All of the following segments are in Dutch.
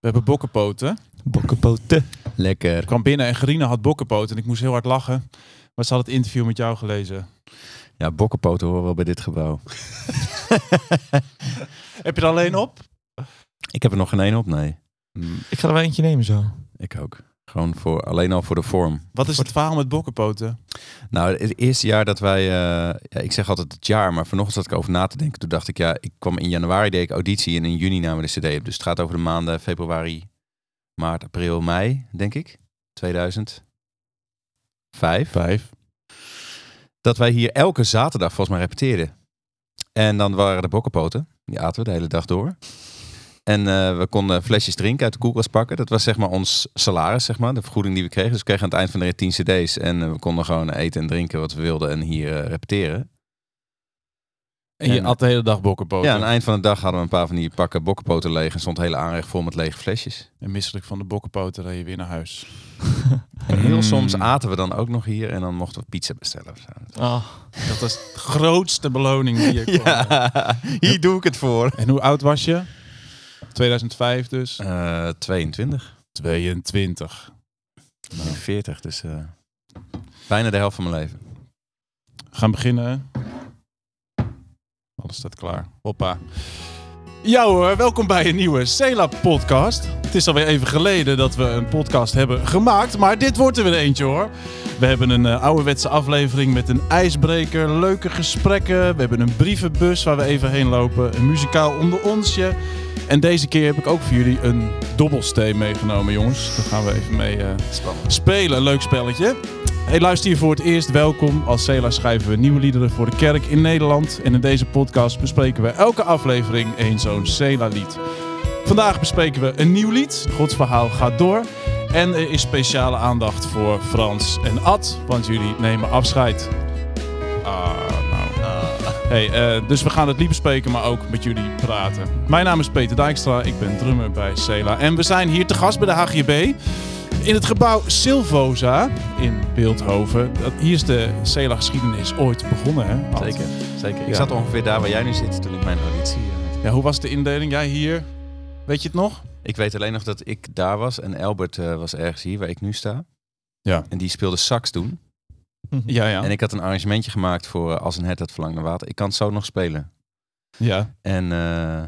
We hebben bokkenpoten. Bokkenpoten. Lekker. Ik kwam binnen en Gerine had bokkenpoten. En ik moest heel hard lachen. Maar ze had het interview met jou gelezen. Ja, bokkenpoten horen wel bij dit gebouw. Heb je er alleen op? Ik heb er nog geen één op, nee. Ik ga er wel eentje nemen zo. Ik ook. Gewoon voor, alleen al voor de vorm. Wat is het verhaal met bokkenpoten? Nou, het eerste jaar dat wij... eh, ja, ik zeg altijd het jaar, maar vanochtend zat ik over na te denken. Toen dacht ik, ja, ik kwam in januari, deed ik auditie en in juni namen we de cd op. Dus het gaat over de maanden februari, maart, april, mei, denk ik. 2005. Vijf. Dat wij hier elke zaterdag volgens mij repeteerden. En dan waren de bokkenpoten. Die aten we de hele dag door. En eh, we konden flesjes drinken uit de koelkast pakken. Dat was zeg maar ons salaris, zeg maar, de vergoeding die we kregen. Dus we kregen aan het eind van de rit 10 cd's. En eh, we konden gewoon eten en drinken wat we wilden en hier eh, repeteren. En je En- at de hele dag bokkenpoten. Ja, aan het eind van de dag hadden we een paar van die pakken bokkenpoten leeg. En stond hele aanrecht vol met lege flesjes. En misselijk van de bokkenpoten reed je weer naar huis. En heel Mm. soms aten we dan ook nog hier. En dan mochten we pizza bestellen. Ah, Dat was de grootste beloning die je kon. Ja, hier doe ik het voor. En hoe oud was je? 2005 dus. Eh 22. 22. Nou, 40, dus eh, bijna de helft van mijn leven. We gaan beginnen. Alles staat klaar. Hoppa. Ja hoor, welkom bij een nieuwe Cela podcast. Het is alweer even geleden dat we een podcast hebben gemaakt, maar dit wordt er weer eentje hoor. We hebben een eh, ouderwetse aflevering met een ijsbreker, leuke gesprekken. We hebben een brievenbus waar we even heen lopen, een muzikaal onder onsje. En deze keer heb ik ook voor jullie een dobbelsteen meegenomen jongens. Daar gaan we even mee eh, spelen. Een leuk spelletje. Hey, luister hier voor het eerst. Welkom. Als Cela schrijven we nieuwe liederen voor de kerk in Nederland. En in deze podcast bespreken we elke aflevering één zo'n Cela-lied. Vandaag bespreken we een nieuw lied. Gods verhaal gaat door. En er is speciale aandacht voor Frans en Ad, want jullie nemen afscheid. Ah, nou. Hey, eh, dus we gaan het lied bespreken, maar ook met jullie praten. Mijn naam is Peter Dijkstra, ik ben drummer bij Cela. En we zijn hier te gast bij de HGB. In het gebouw Silvosa in Beeldhoven. Dat, hier is de Cela geschiedenis ooit begonnen, hè? Zeker, zeker. Ik Ja. zat ongeveer daar waar jij nu zit toen ik mijn auditie... eh, Ja, hoe was de indeling? Jij hier? Weet je het nog? Ik weet alleen nog dat ik daar was en Albert eh, was ergens hier waar ik nu sta. Ja. En die speelde sax toen. Ja, ja. En ik had een arrangementje gemaakt voor eh, Als een het het verlangde water. Ik kan het zo nog spelen. Ja. En, eh,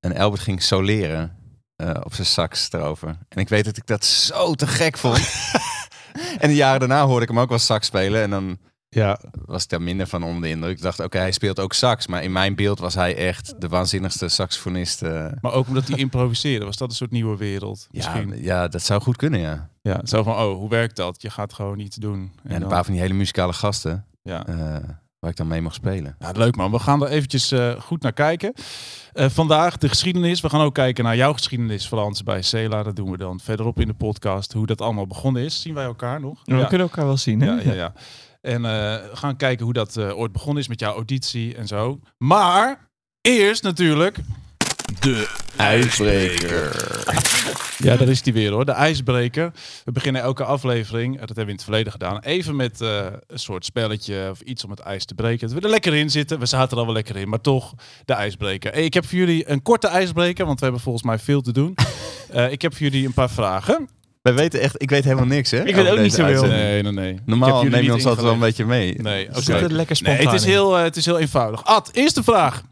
en Albert ging soleren eh, op zijn sax erover. En ik weet dat ik dat zo te gek vond. en de jaren daarna hoorde ik hem ook wel sax spelen. En dan Ja. was ik daar minder van onder de indruk. Ik dacht, oké, hij speelt ook sax. Maar in mijn beeld was hij echt de waanzinnigste saxofonist. eh. Maar ook omdat hij improviseerde, was dat een soort nieuwe wereld. ja, Misschien. ja, dat zou goed kunnen, ja. Ja, zo van, oh, hoe werkt dat? Je gaat gewoon iets doen. En En een dan- paar van die hele muzikale gasten ja. eh, waar ik dan mee mocht spelen. Ja, leuk man. We gaan er eventjes eh, goed naar kijken. Eh, vandaag de geschiedenis. We gaan ook kijken naar jouw geschiedenis, Frans, bij Cela. Dat doen we dan verderop in de podcast. Hoe dat allemaal begonnen is. Zien wij elkaar nog? we kunnen elkaar wel zien, hè? Ja, ja, ja. En eh, we gaan kijken hoe dat eh, ooit begonnen is met jouw auditie en zo. Maar eerst natuurlijk de IJsbreker. Ja, daar is die weer hoor. De ijsbreker. We beginnen elke aflevering, eh, dat hebben we in het verleden gedaan, even met eh, een soort spelletje of iets om het ijs te breken. Dat we er lekker in zitten. We zaten er al wel lekker in, maar toch de ijsbreker. Hey, ik heb voor jullie een korte ijsbreker, want we hebben volgens mij veel te doen. Eh, ik heb voor jullie een paar vragen. Wij weten echt, ik weet helemaal niks, hè? weet over ook niet zoveel. Nee, nee, nee. Ik Normaal neem je ons altijd wel een beetje mee. Nee, oké. We zitten lekker Nee, spontaan het is, heel, het is heel eenvoudig. Ad, eerste vraag.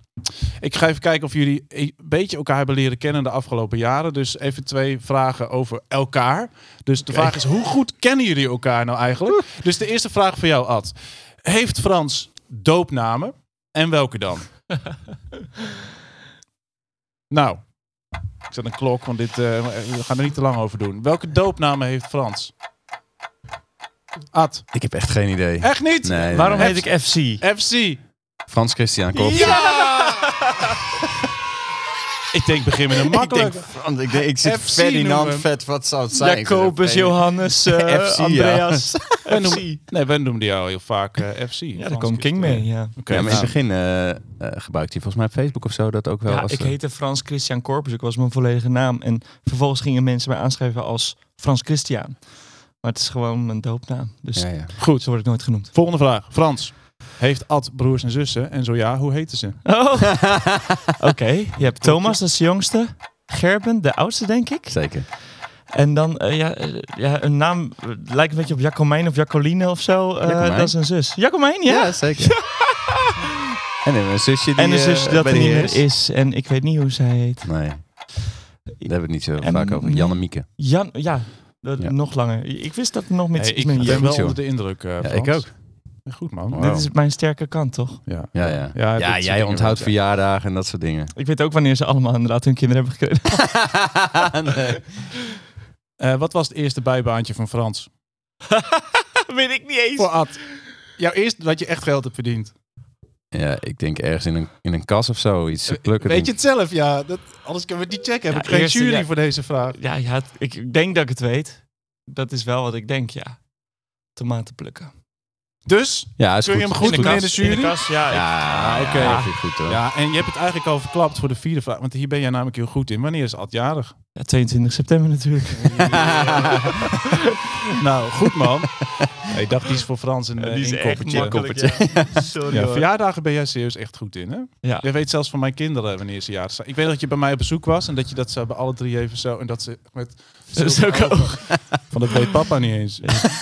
Ik ga even kijken of jullie een beetje elkaar hebben leren kennen de afgelopen jaren. Dus even twee vragen over elkaar. Dus de vraag is, hoe goed kennen jullie elkaar nou eigenlijk? Dus de eerste vraag voor jou, Ad. Heeft Frans doopnamen? En welke dan? nou, ik zet een klok, want dit, eh, we gaan er niet te lang over doen. Welke doopnamen heeft Frans? Ad, Ik heb echt geen idee. echt niet? Nee, Waarom nee. heet ik FC? FC. Frans Christian Koop. Ja! ik denk begin met een Ik makkelijk. denk, ik, denk, ik zit FC Ferdinand noemen vet, wat zou het zijn? Jacobus, Ik Johannes, eh, FC, ja. Andreas. Wij noemen, nee, wij noemden jou heel vaak eh, FC. Ja, daar komt King mee, ja. Oké, Ja, maar in nou, het begin eh, eh, gebruikte hij volgens mij op Facebook of zo dat ook wel. Ja, als, ik eh, heette Frans Christian Corpus. Ik was mijn volledige naam. En vervolgens gingen mensen mij aanschrijven als Frans Christian. Maar het is gewoon mijn doopnaam. Dus ja, ja. goed. zo word ik nooit genoemd. Volgende vraag. Frans. Heeft Ad broers en zussen? En zo ja, hoe heten ze? Oh, oké. Je hebt Thomas, dat is de jongste. Gerben, de oudste denk ik. Zeker. En dan, eh, ja, eh, ja, een naam eh, lijkt een beetje op Jacomijn of Jacoline of zo. Eh, Jacomijn? dat is een zus. Jacomijn, ja. zeker. en een zusje die en een zus eh, dat er niet meer is. En ik weet niet hoe zij heet. Nee. Daar hebben we het niet zo En- vaak over. Jan en Mieke. Jan, ja, dat- Ja. nog langer. Ik wist dat nog met Hey, iets ik met ben Jan. wel onder de indruk, eh, Ja, Frans. ik ook. Goed, man. Wow. Dit is mijn sterke kant, toch? Ja, Ja, ja. Ja, jij onthoudt verjaardagen en dat soort dingen. Ik weet ook wanneer ze allemaal inderdaad hun kinderen hebben gekregen. nee. Eh, wat was het eerste bijbaantje van Frans? weet ik niet eens. Voor Ad. Jouw eerste dat je echt geld hebt verdiend. Ja, ik denk ergens in een, in een kas of zo. Iets plukken. Weet je het zelf? Ja, dat, anders kunnen we het niet checken. Heb Ja, ik geen eerste, jury ja. voor deze vraag. Ja, ja ik denk dat ik het weet. Dat is wel wat ik denk, ja. Tomaten plukken. Dus, Ja, is Kun je hem goed in de kas, jury? In de ja. ik- Ja, Ah, oké. oké. Ja, ja, en je hebt het eigenlijk al verklapt voor de vierde vraag. Want hier ben jij namelijk heel goed in. Wanneer is Ad jarig? Ja, 22 september natuurlijk. nou, goed man. Ik dacht, die is voor Frans een, eh, inkoppertje. ja. Sorry Ja, hoor. verjaardagen ben jij serieus echt goed in, hè? Ja. Jij weet zelfs van mijn kinderen wanneer ze jarig zijn. Ik weet dat je bij mij op bezoek was en dat je dat zo bij alle drie even zo... En dat ze met... Van dat weet papa niet eens.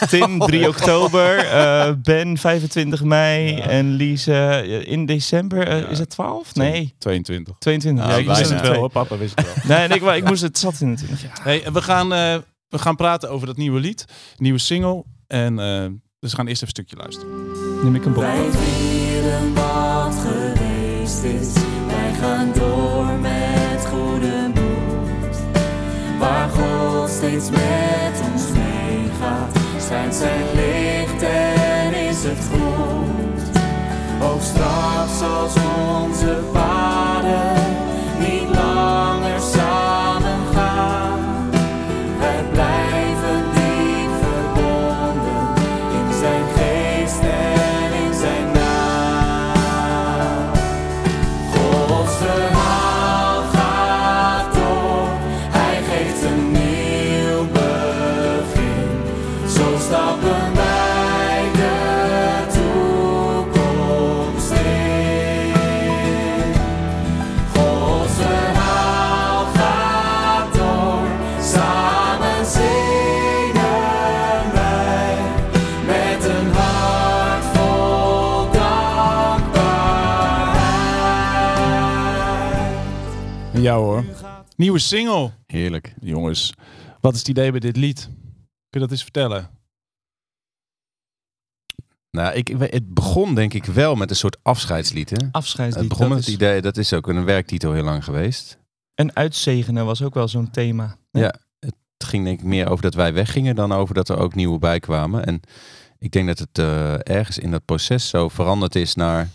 Tim 3 oktober, eh, Ben 25 mei Ja. en Lise eh, in december. eh, Ja. Is het 12? Nee, 22. 22. Ah, ja, ik wist het wel hoor, papa wist het wel. Nee, nee, ik, wou- ik moest het zat in natuurlijk. Ja. Hey, we, gaan, eh, we gaan praten over dat nieuwe lied, nieuwe single. En eh, dus we gaan eerst even een stukje luisteren. Neem ik een bok. Wij vieren wat geweest is. Wij gaan door met goede moed. Waar God steeds met ons meegaat, schijnt zijn licht en is het goed. Ook straks als onze paden Ja hoor. Nieuwe single. Heerlijk. Jongens, wat is het idee bij dit lied? Kun je dat eens vertellen? Nou, ik, het begon denk ik wel met een soort afscheidslied. Hè? Afscheidslied. Het begon dat met het is- idee, dat is ook een werktitel heel lang geweest. En uitzegenen was ook wel zo'n thema. Ja. Het ging denk ik meer over dat wij weggingen dan over dat er ook nieuwe bij kwamen. En ik denk dat het eh, ergens in dat proces zo veranderd is naar...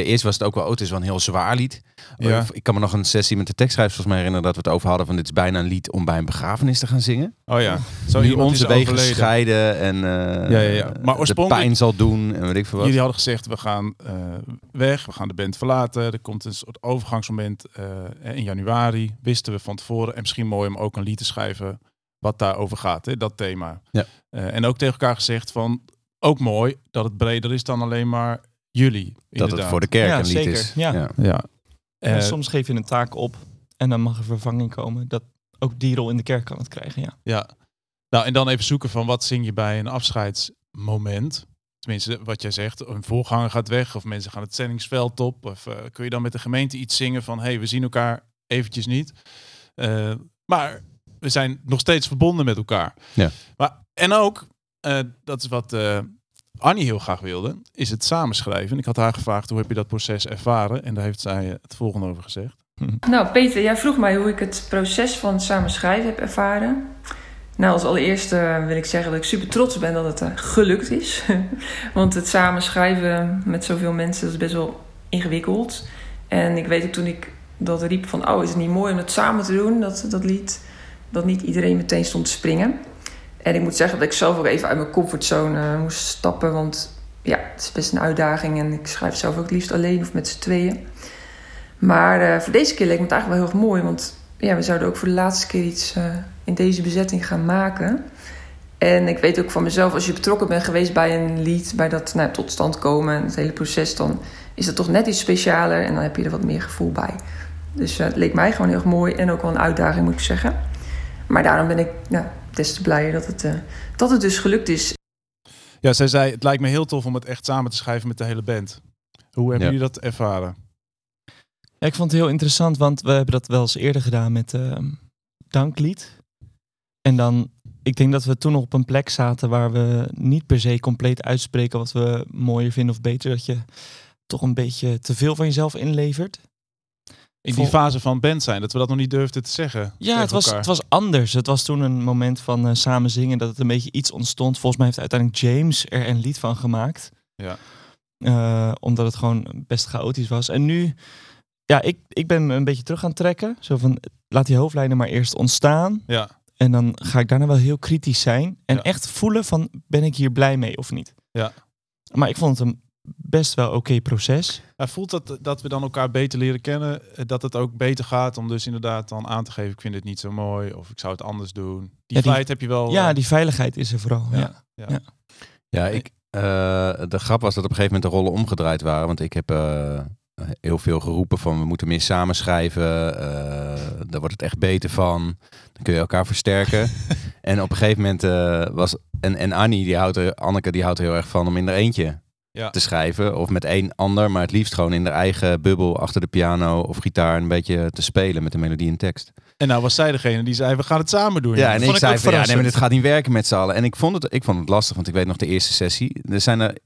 Eerst was het ook wel, oh, het is wel een heel zwaar lied. Ja. Of Ik kan me nog een sessie met de tekstschrijvers volgens mij herinneren dat we het over hadden van dit is bijna een lied om bij een begrafenis te gaan zingen. Oh ja. Zo nu onze wegen overleden. scheiden en eh, Ja, ja, ja. Maar de pijn zal doen en weet ik veel wat. Jullie hadden gezegd, we gaan eh, weg, we gaan de band verlaten. Er komt een soort overgangsmoment eh, in januari. Wisten we van tevoren. En misschien mooi om ook een lied te schrijven wat daarover gaat, hè, dat thema. Ja. En ook tegen elkaar gezegd van, ook mooi dat het breder is dan alleen maar jullie. dat het inderdaad. voor de kerk Ja, een lied zeker. is. Ja. Ja. Ja. En Eh, soms geef je een taak op en dan mag er vervanging komen. Dat ook die rol in de kerk kan het krijgen, ja. Ja. Nou, en dan even zoeken van wat zing je bij een afscheidsmoment. Tenminste, wat jij zegt, een voorganger gaat weg of mensen gaan het zendingsveld op. Of eh, kun je dan met de gemeente iets zingen van, hé, hey, we zien elkaar eventjes niet. Eh, maar we zijn nog steeds verbonden met elkaar. Ja. Maar, en ook, eh, dat is wat eh, Annie heel graag wilde, is het samenschrijven. Ik had haar gevraagd, hoe heb je dat proces ervaren? En daar heeft zij het volgende over gezegd. Nou, Peter, jij vroeg mij hoe ik het proces van het samen schrijven heb ervaren. Nou, als allereerste wil ik zeggen dat ik super trots ben dat het eh, gelukt is. Want het samen schrijven met zoveel mensen is best wel ingewikkeld. En ik weet ook toen ik dat riep van, oh, is het niet mooi om het samen te doen, dat, dat lied, dat niet iedereen meteen stond te springen. En ik moet zeggen dat ik zelf ook even uit mijn comfortzone eh, moest stappen, want ja, het is best een uitdaging en ik schrijf zelf ook het liefst alleen of met z'n tweeën. Maar eh, voor deze keer leek me het eigenlijk wel heel erg mooi. Want ja, we zouden ook voor de laatste keer iets eh, in deze bezetting gaan maken. En ik weet ook van mezelf, als je betrokken bent geweest bij een lied, bij dat nou, tot stand komen en het hele proces, dan is dat toch net iets specialer en dan heb je er wat meer gevoel bij. Dus het leek mij gewoon heel erg mooi en ook wel een uitdaging, moet ik zeggen. Maar daarom ben ik nou, des te blijer dat het, eh, dat het dus gelukt is. Ja, zij zei, het lijkt me heel tof om het echt samen te schrijven met de hele band. Hoe hebben Ja. jullie dat ervaren? Ja, ik vond het heel interessant, want we hebben dat wel eens eerder gedaan met ehm Danklied. En dan, ik denk dat we toen nog op een plek zaten waar we niet per se compleet uitspreken wat we mooier vinden of beter. Dat je toch een beetje te veel van jezelf inlevert. In die fase van band zijn, dat we dat nog niet durfden te zeggen. Ja, het was, elkaar. het was anders. Het was toen een moment van eh, samen zingen dat het een beetje iets ontstond. Volgens mij heeft uiteindelijk James er een lied van gemaakt. Ja. Eh, omdat het gewoon best chaotisch was. En nu, ja, ik, ik ben me een beetje terug aan het trekken. Zo van, laat die hoofdlijnen maar eerst ontstaan. Ja, En dan ga ik daarna wel heel kritisch zijn. En Ja. echt voelen van, ben ik hier blij mee of niet? Ja. Maar ik vond het een best wel oké proces. Hij voelt dat, dat we dan elkaar beter leren kennen. eh, Dat het ook beter gaat om dus inderdaad dan aan te geven... ik vind het niet zo mooi of ik zou het anders doen. Die Ja, die- vrijheid heb je wel. ja, eh, die veiligheid is er vooral. Ja. Ja. Ja, ik, eh, de grap was dat op een gegeven moment de rollen omgedraaid waren. Want ik heb eh, heel veel geroepen van we moeten meer samen schrijven. eh, daar wordt het echt beter van. Dan kun je elkaar versterken. en op een gegeven moment eh, was... En, en Annie, die houdt er, Anneke, die houdt er heel erg van om in er eentje Ja. te schrijven. Of met één ander, maar het liefst gewoon in haar eigen bubbel achter de piano of gitaar een beetje te spelen met de melodie en tekst. En nou was zij degene die zei, we gaan het samen doen. Ja, en ik ik zei van, ja, nee, maar dit gaat niet werken met z'n allen. En ik vond het, ik vond het lastig, want ik weet nog de eerste sessie. Er zijn er,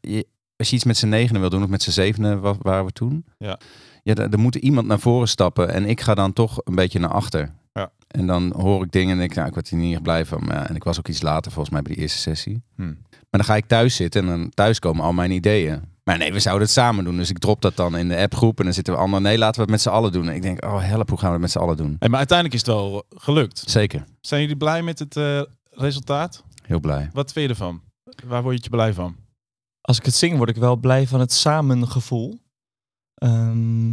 als je iets met z'n negenen wil doen, of met z'n zevenen wa- waren we toen. Ja. Ja, er, moet iemand naar voren stappen en ik ga dan toch een beetje naar achter. Ja. En dan hoor ik dingen en ik, nou, ik word hier niet blij van. Maar ja, en ik was ook iets later volgens mij bij de eerste sessie. Hm. Maar dan ga ik thuis zitten en dan thuis komen al mijn ideeën. Maar nee, we zouden het samen doen. Dus ik drop dat dan in de appgroep en dan zitten we allemaal, nee, laten we het met z'n allen doen. En ik denk, oh help, hoe gaan we het met z'n allen doen? Hey, maar uiteindelijk is het wel gelukt. Zeker, Zijn jullie blij met het eh, resultaat? heel blij. Wat vind je ervan? Waar word je blij van? Als ik het zing, word ik wel blij van het samengevoel. Ehm,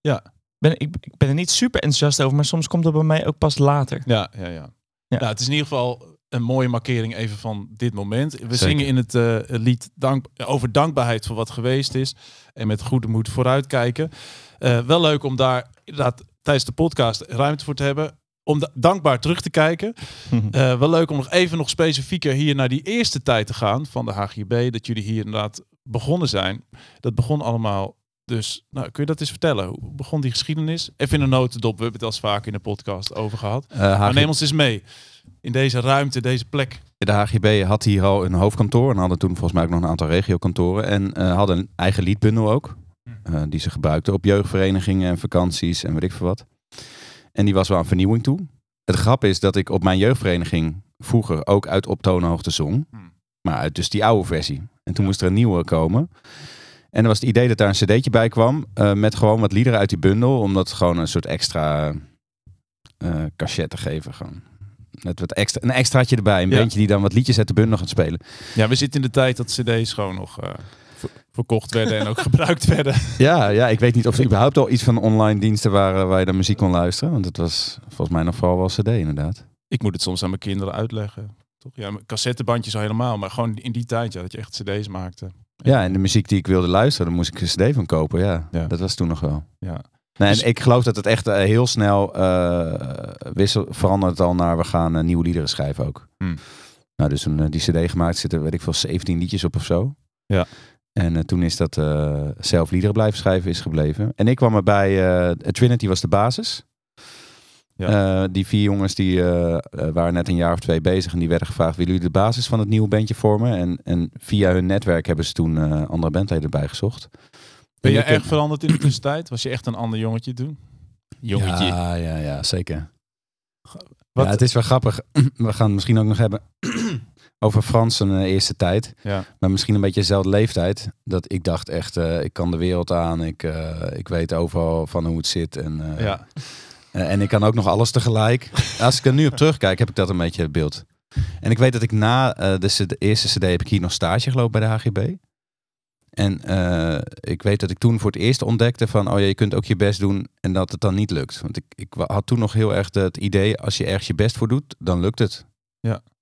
Ja. Ben, ik, ik ben er niet super enthousiast over, maar soms komt het bij mij ook pas later. Ja, ja, ja. Ja. Nou, het is in ieder geval een mooie markering even van dit moment. We Zeker. zingen in het eh, lied dank, over dankbaarheid voor wat geweest is. En met goede moed vooruitkijken. Eh, wel leuk om daar inderdaad tijdens de podcast ruimte voor te hebben. Om da- dankbaar terug te kijken. Eh, wel leuk om nog even nog specifieker hier naar die eerste tijd te gaan van de HGB. Dat jullie hier inderdaad begonnen zijn. Dat begon allemaal dus, nou, kun je dat eens vertellen? Hoe begon die geschiedenis? Even in een notendop, we hebben het al vaak in de podcast over gehad. Eh, Maar neem ons eens mee. In deze ruimte, deze plek. De HGB had hier al een hoofdkantoor en hadden toen volgens mij ook nog een aantal regiokantoren. En eh, hadden een eigen liedbundel ook, eh, die ze gebruikten op jeugdverenigingen en vakanties en weet ik veel wat. En die was wel aan vernieuwing toe. Het grap is dat ik op mijn jeugdvereniging vroeger ook uit op toonhoogte zong. Hmm. Maar uit dus die oude versie. En toen moest er een nieuwe komen. En dan was het idee dat daar een cd'tje bij kwam eh, met gewoon wat liederen uit die bundel. Om dat gewoon een soort extra eh cachet te geven. Gewoon. Net wat extra, een extraatje erbij. Een Ja. bandje die dan wat liedjes uit de bundel gaat spelen. Ja, we zitten in de tijd dat cd's gewoon nog eh, ver- verkocht werden en ook gebruikt werden. Ja, ja, ik weet niet of er überhaupt al iets van online diensten waren waar je dan muziek kon luisteren. Want het was volgens mij nog vooral wel cd inderdaad. Ik moet het soms aan mijn kinderen uitleggen. Toch? Ja, mijn cassettebandjes al helemaal. Maar gewoon in die tijd ja, dat je echt cd's maakte. Ja, en de muziek die ik wilde luisteren, daar moest ik een cd van kopen. Ja, Ja. dat was toen nog wel. Ja. Nee, Dus- ik geloof dat het echt eh, heel snel eh wissel, verandert al naar we gaan eh, nieuwe liederen schrijven ook. Hmm. Nou, dus een, eh, die cd gemaakt zitten, weet ik veel, 17 liedjes op of zo. Ja. En toen is dat zelf liederen blijven schrijven is gebleven. En ik kwam erbij, Trinity was de basis. Ja. Die vier jongens die waren net een jaar of twee bezig en die werden gevraagd, willen jullie de basis van het nieuwe bandje vormen? En, en via hun netwerk hebben ze toen andere bandleden erbij gezocht. Ben je erg veranderd in de tussentijd? Was je echt een ander jongetje toen? Jongetje. Ja, ja, ja, zeker. Wat- Ja, het is wel grappig. We gaan het misschien ook nog hebben over Frans een eerste tijd. Ja. Maar misschien een beetje dezelfde leeftijd. Dat ik dacht echt, eh, ik kan de wereld aan. Ik, eh, ik weet overal van hoe het zit. En, eh, ja. eh, en ik kan ook nog alles tegelijk. Als ik er nu op terugkijk, heb ik dat een beetje het beeld. En ik weet dat ik na eh, de, CD de eerste cd heb ik hier nog stage gelopen bij de HGB. En eh, ik weet dat ik toen voor het eerst ontdekte van, oh ja, je kunt ook je best doen en dat het dan niet lukt. Want ik, ik had toen nog heel erg het idee, als je ergens je best voor doet, dan lukt het.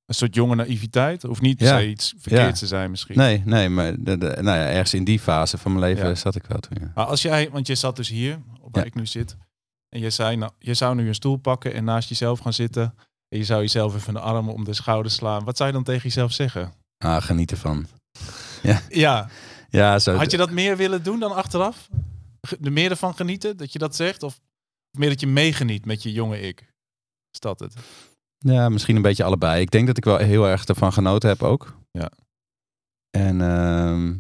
Een soort jonge naïviteit. Of niet Ja. iets verkeerds Ja. te zijn misschien. Nee, nee, maar de, de- nou ja, ergens in die fase van mijn leven Ja. zat ik wel toen. Ja. Maar als jij, want je zat dus hier, waar Ja. ik nu zit. En je, zei, nou, je zou nu een stoel pakken en naast jezelf gaan zitten. En je zou jezelf even de armen om de schouders slaan. Wat zou je dan tegen jezelf zeggen? Ah, geniet ervan. Ja, Ja, zo. had je dat meer willen doen dan achteraf? De meer ervan genieten, dat je dat zegt? Of meer dat je meegeniet met je jonge ik? Is dat het? Ja, misschien een beetje allebei. Ik denk dat ik wel heel erg ervan genoten heb ook. Ja. En ehm,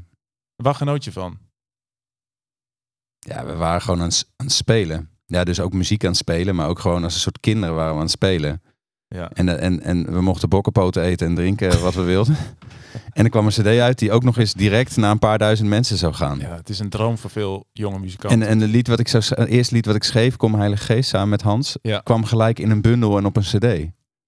Waar genoot je van? ja, we waren gewoon aan, het s- aan het spelen. Ja, dus ook muziek aan het spelen, maar ook gewoon als een soort kinderen waren we aan het spelen. Ja. En, eh, en, en we mochten bokkenpoten eten en drinken wat we wilden. En er kwam een cd uit die ook nog eens direct naar een paar duizend mensen zou gaan. ja, het is een droom voor veel jonge muzikanten. En, en het lied wat ik zou, s- het eerste lied wat ik schreef, Kom Heilige Geest, samen met Hans, Ja. kwam gelijk in een bundel en op een cd. Dat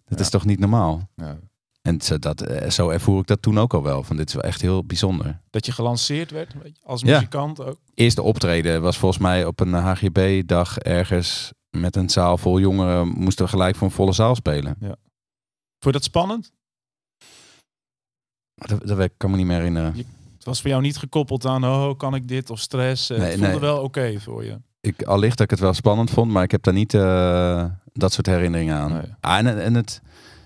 Ja. is toch niet normaal? Ja. En zo, dat, eh, zo ervoer ik dat toen ook al wel. Van dit is wel echt heel bijzonder. Dat je gelanceerd werd als muzikant ook. Eerste optreden was volgens mij op een HGB-dag ergens met een zaal vol jongeren. Moesten we gelijk voor een volle zaal spelen. Vond je dat spannend? Dat, dat weet- kan me niet meer herinneren. Het was voor jou niet gekoppeld aan, oh, kan ik dit of stress? Eh, Nee, het voelde nee. wel oké voor je. Ik, allicht dat ik het wel spannend vond, maar ik heb daar niet eh, dat soort herinneringen aan. Nee. Ah, en, en het,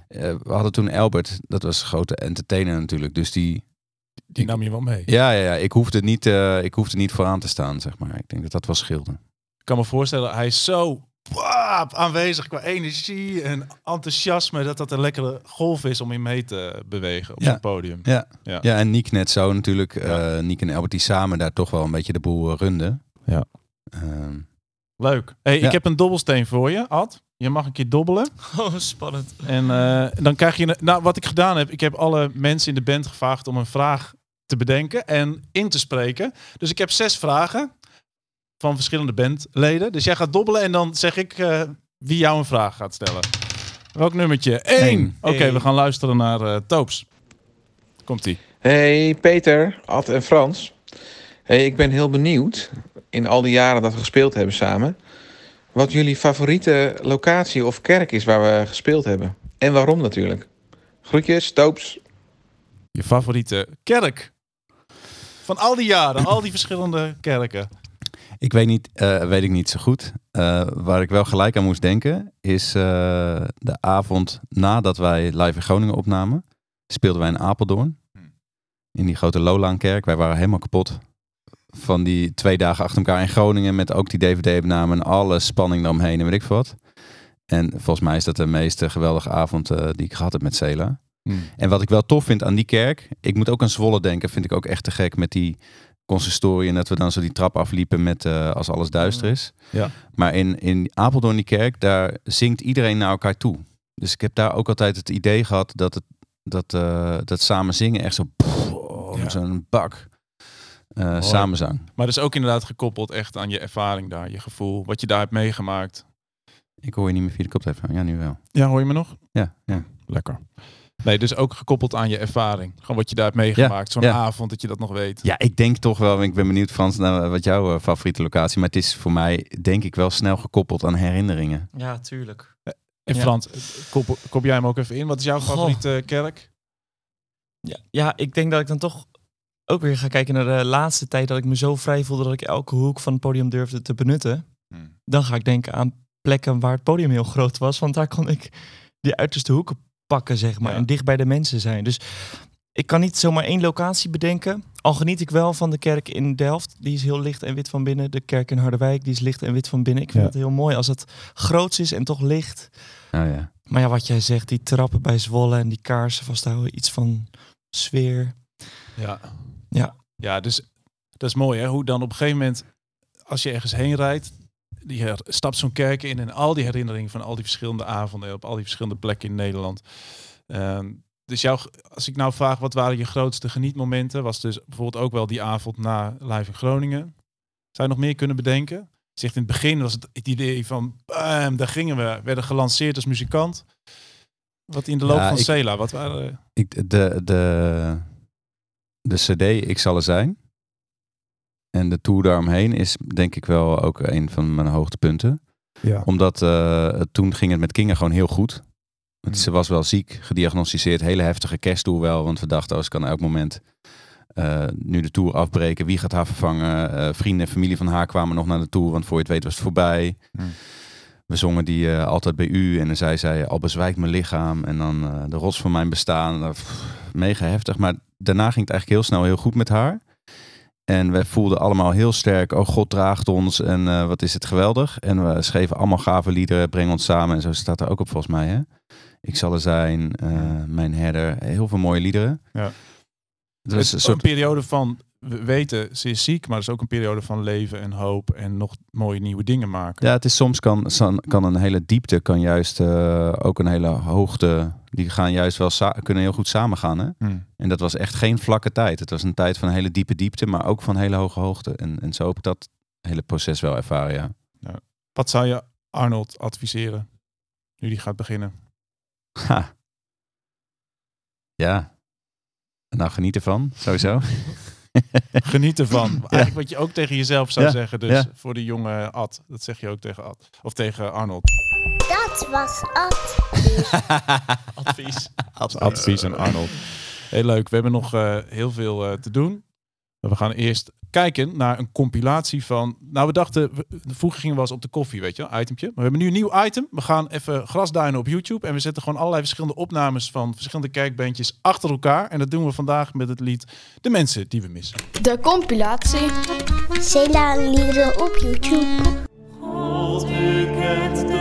eh, we hadden toen Albert, dat was een grote entertainer natuurlijk. Dus die, Die nam je wel mee. ja, ja, ja ik, hoefde niet, eh, ik hoefde niet vooraan te staan, zeg maar. Ik denk dat dat wel scheelde. Ik kan me voorstellen, hij is zo waap, aanwezig qua energie en enthousiasme, dat dat een lekkere golf is om in mee te bewegen op Ja. zo'n podium. Ja, Ja. ja. en Niek net zo natuurlijk. Ja. eh Niek en Albert die samen daar toch wel een beetje de boel eh, runden. Ja. Ehm, Leuk. Hey, Ja. Ik heb een dobbelsteen voor je, Ad. Je mag een keer dobbelen. Oh, spannend. En eh, dan krijg je... Een, nou, wat ik gedaan heb, ik heb alle mensen in de band gevraagd om een vraag te bedenken en in te spreken. Dus ik heb zes vragen van verschillende bandleden. Dus jij gaat dobbelen en dan zeg ik eh, wie jou een vraag gaat stellen. Welk nummertje? Eén. Eén. Oké, Eén. we gaan luisteren naar eh Toops. Komt-ie. Hey Peter, Ad en Frans. Hey, ik ben heel benieuwd, in al die jaren dat we gespeeld hebben samen, wat jullie favoriete locatie of kerk is waar we gespeeld hebben. En waarom natuurlijk. Groetjes, Toops. Je favoriete kerk. Van al die jaren, al die verschillende kerken. Ik weet niet, eh, weet ik niet zo goed. Eh, waar ik wel gelijk aan moest denken, is eh, de avond nadat wij live in Groningen opnamen, speelden wij in Apeldoorn. In die grote Lolaankerk. Wij waren helemaal kapot. Van die twee dagen achter elkaar in Groningen met ook die DVD-opname en alle spanning eromheen en weet ik veel wat. En volgens mij is dat de meest eh, geweldige avond die ik gehad heb met Cela. En wat ik wel tof vind aan die kerk, ik moet ook aan Zwolle denken, vind ik ook echt te gek met die consistorie en dat we dan zo die trap afliepen met eh, als alles duister is. Ja. Maar in, in Apeldoorn die kerk, daar zingt iedereen naar elkaar toe. Dus ik heb daar ook altijd het idee gehad dat het dat, eh, dat samen zingen echt zo Ja. zo'n bak eh, samenzang. Maar dus ook inderdaad gekoppeld echt aan je ervaring daar, je gevoel, wat je daar hebt meegemaakt. Ik hoor je niet meer via de koptelefoon. Ja, nu wel. Ja, hoor je me nog? Ja, ja. Lekker. Nee, dus ook gekoppeld aan je ervaring. Gewoon wat je daar hebt meegemaakt. Zo'n ja. avond dat je dat nog weet. Ja, ik denk toch wel, ik ben benieuwd Frans naar wat jouw eh, favoriete locatie, maar het is voor mij denk ik wel snel gekoppeld aan herinneringen. Ja, tuurlijk. En Ja. Frans, kop, kop jij hem ook even in. Wat is jouw Goh. favoriete kerk? Ja, ja, ik denk dat ik dan toch ook weer ga kijken naar de laatste tijd dat ik me zo vrij voelde dat ik elke hoek van het podium durfde te benutten. Hmm. Dan ga ik denken aan plekken waar het podium heel groot was, want daar kon ik die uiterste hoeken pakken, zeg maar, Ja. en dicht bij de mensen zijn. Dus ik kan niet zomaar één locatie bedenken. Al geniet ik wel van de kerk in Delft. Die is heel licht en wit van binnen. De kerk in Harderwijk, die is licht en wit van binnen. Ik vind Ja. het heel mooi als het groots is en toch licht. Nou ja. Maar ja, wat jij zegt, die trappen bij Zwolle en die kaarsen vasthouden, iets van sfeer. Ja. Ja. Ja, dus dat is mooi hè. Hoe dan op een gegeven moment, als je ergens heen rijdt, her- stapt zo'n kerk in en al die herinneringen van al die verschillende avonden op al die verschillende plekken in Nederland. Ehm, dus jouw, als ik nou vraag, wat waren je grootste genietmomenten? Was dus bijvoorbeeld ook wel die avond na Live in Groningen. Zou je nog meer kunnen bedenken? Zegt in het begin was het het idee van, bam, daar gingen we, werden gelanceerd als muzikant. Wat in de loop Ja, van ik- Cela, wat waren... Ik, de, de, de CD Ik zal er zijn. En de tour daaromheen is denk ik wel ook een van mijn hoogtepunten. Ja. Omdat eh, toen ging het met Kinga gewoon heel goed. Want Mm. Ze was wel ziek, gediagnosticeerd. Hele heftige kersttour wel. Want we dachten, oh, ze kan elk moment eh, nu de tour afbreken. Wie gaat haar vervangen? Eh, vrienden en familie van haar kwamen nog naar de tour, want voor je het weet was het voorbij. Hmm. We zongen die altijd bij u en dan zei zij, al bezwijkt mijn lichaam en dan de rots van mijn bestaan. Pff, mega heftig, maar daarna ging het eigenlijk heel snel heel goed met haar. En we voelden allemaal heel sterk, oh God draagt ons en eh, wat is het geweldig. En we schreven allemaal gave liederen, breng ons samen en zo staat er ook op volgens mij. Hè? Ik zal er zijn, eh, mijn herder, heel veel mooie liederen. Ja. Het Het was is een een soort periode van, we weten, ze is ziek, maar het is ook een periode van leven en hoop en nog mooie nieuwe dingen maken. Ja, het is soms kan, kan een hele diepte, kan juist eh, ook een hele hoogte, die gaan juist wel kunnen heel goed samengaan. Hè? Hmm. En dat was echt geen vlakke tijd. Het was een tijd van hele diepe diepte, maar ook van hele hoge hoogte. En, en zo heb ik dat hele proces wel ervaren, ja. Wat zou je Arnold adviseren nu die gaat beginnen? Ha. Ja. Nou, geniet ervan, sowieso. Geniet ervan. Eigenlijk wat je ook tegen jezelf zou Ja, zeggen. Dus ja. voor de jonge Ad. Dat zeg je ook tegen Ad. Of tegen Arnold. Dat was Ad. Advies. Advies en Arnold. Heel leuk. We hebben nog eh, heel veel eh, te doen. We gaan eerst kijken naar een compilatie van... Nou, we dachten... vroeger gingen we eens op de koffie, weet je wel, itempje. Maar we hebben nu een nieuw item. We gaan even grasduinen op YouTube. En we zetten gewoon allerlei verschillende opnames van verschillende kerkbandjes achter elkaar. En dat doen we vandaag met het lied De Mensen Die We Missen. De compilatie. Cela liederen op YouTube. God, u kent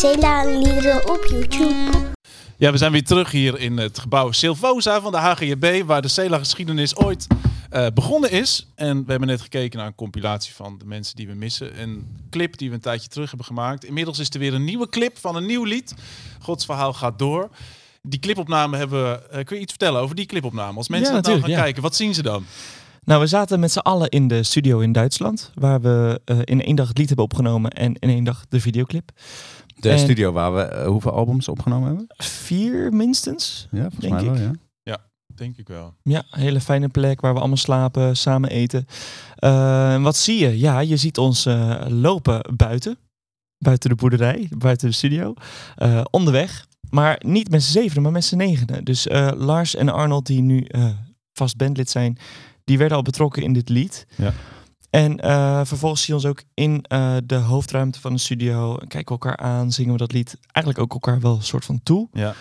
Cela liederen op YouTube. Ja, we zijn weer terug hier in het gebouw Silvosa van de HGB, waar de Cela-geschiedenis ooit eh, begonnen is. En we hebben net gekeken naar een compilatie van de mensen die we missen. Een clip die we een tijdje terug hebben gemaakt. Inmiddels is er weer een nieuwe clip van een nieuw lied. Gods verhaal gaat door. Die clipopname hebben we... eh, kun je iets vertellen over die clipopname? Als mensen Ja, nou gaan ja. kijken, wat zien ze dan? Nou, we zaten met z'n allen in de studio in Duitsland, waar we eh, in één dag het lied hebben opgenomen en in één dag de videoclip. De En- studio waar we eh, hoeveel albums opgenomen hebben? Vier minstens. Ja, volgens Denk mij wel, ik. ja. Denk ik wel. Ja, een hele fijne plek waar we allemaal slapen, samen eten. Eh, en wat zie je? Ja, je ziet ons eh, lopen buiten. Buiten de boerderij, buiten de studio. eh, onderweg. Maar niet met z'n zevenen, maar met z'n negenen. Dus eh, Lars en Arnold, die nu eh, vast bandlid zijn, die werden al betrokken in dit lied. Ja. En eh, vervolgens zie je ons ook in eh, de hoofdruimte van de studio. Kijken we elkaar aan, zingen we dat lied eigenlijk ook elkaar wel een soort van toe. Ja.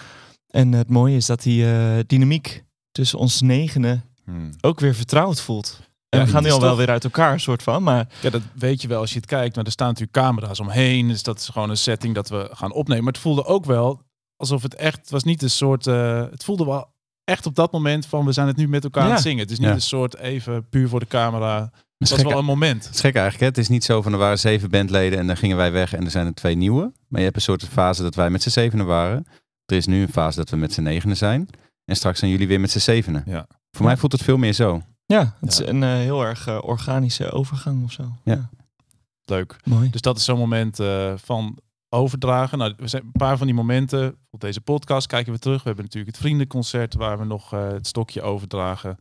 En het mooie is dat die eh, dynamiek tussen ons negenen Hmm. ook weer vertrouwd voelt. En Ja, we gaan nu al wel weer uit elkaar, soort van. Maar Ja, dat weet je wel als je het kijkt. Maar er staan natuurlijk camera's omheen. Dus dat is gewoon een setting dat we gaan opnemen. Maar het voelde ook wel alsof het echt het was niet een soort. eh, het voelde wel echt op dat moment van we zijn het nu met elkaar aan het zingen. Het is niet Ja. een soort even puur voor de camera. Het is was wel een moment. Het is gek eigenlijk. Hè? Het is niet zo van er waren zeven bandleden en dan gingen wij weg en er zijn er twee nieuwe. Maar je hebt een soort fase dat wij met z'n zevenen waren. Er is nu een fase dat we met z'n negenen zijn. En straks zijn jullie weer met z'n zevenen. Ja. Voor mij voelt het veel meer zo. ja, het Ja. is een eh, heel erg eh, organische overgang of zo. Ja. Leuk. Mooi. Dus dat is zo'n moment eh, van overdragen. Nou, we zijn een paar van die momenten. Op deze podcast kijken we terug. We hebben natuurlijk het vriendenconcert waar we nog eh, het stokje overdragen.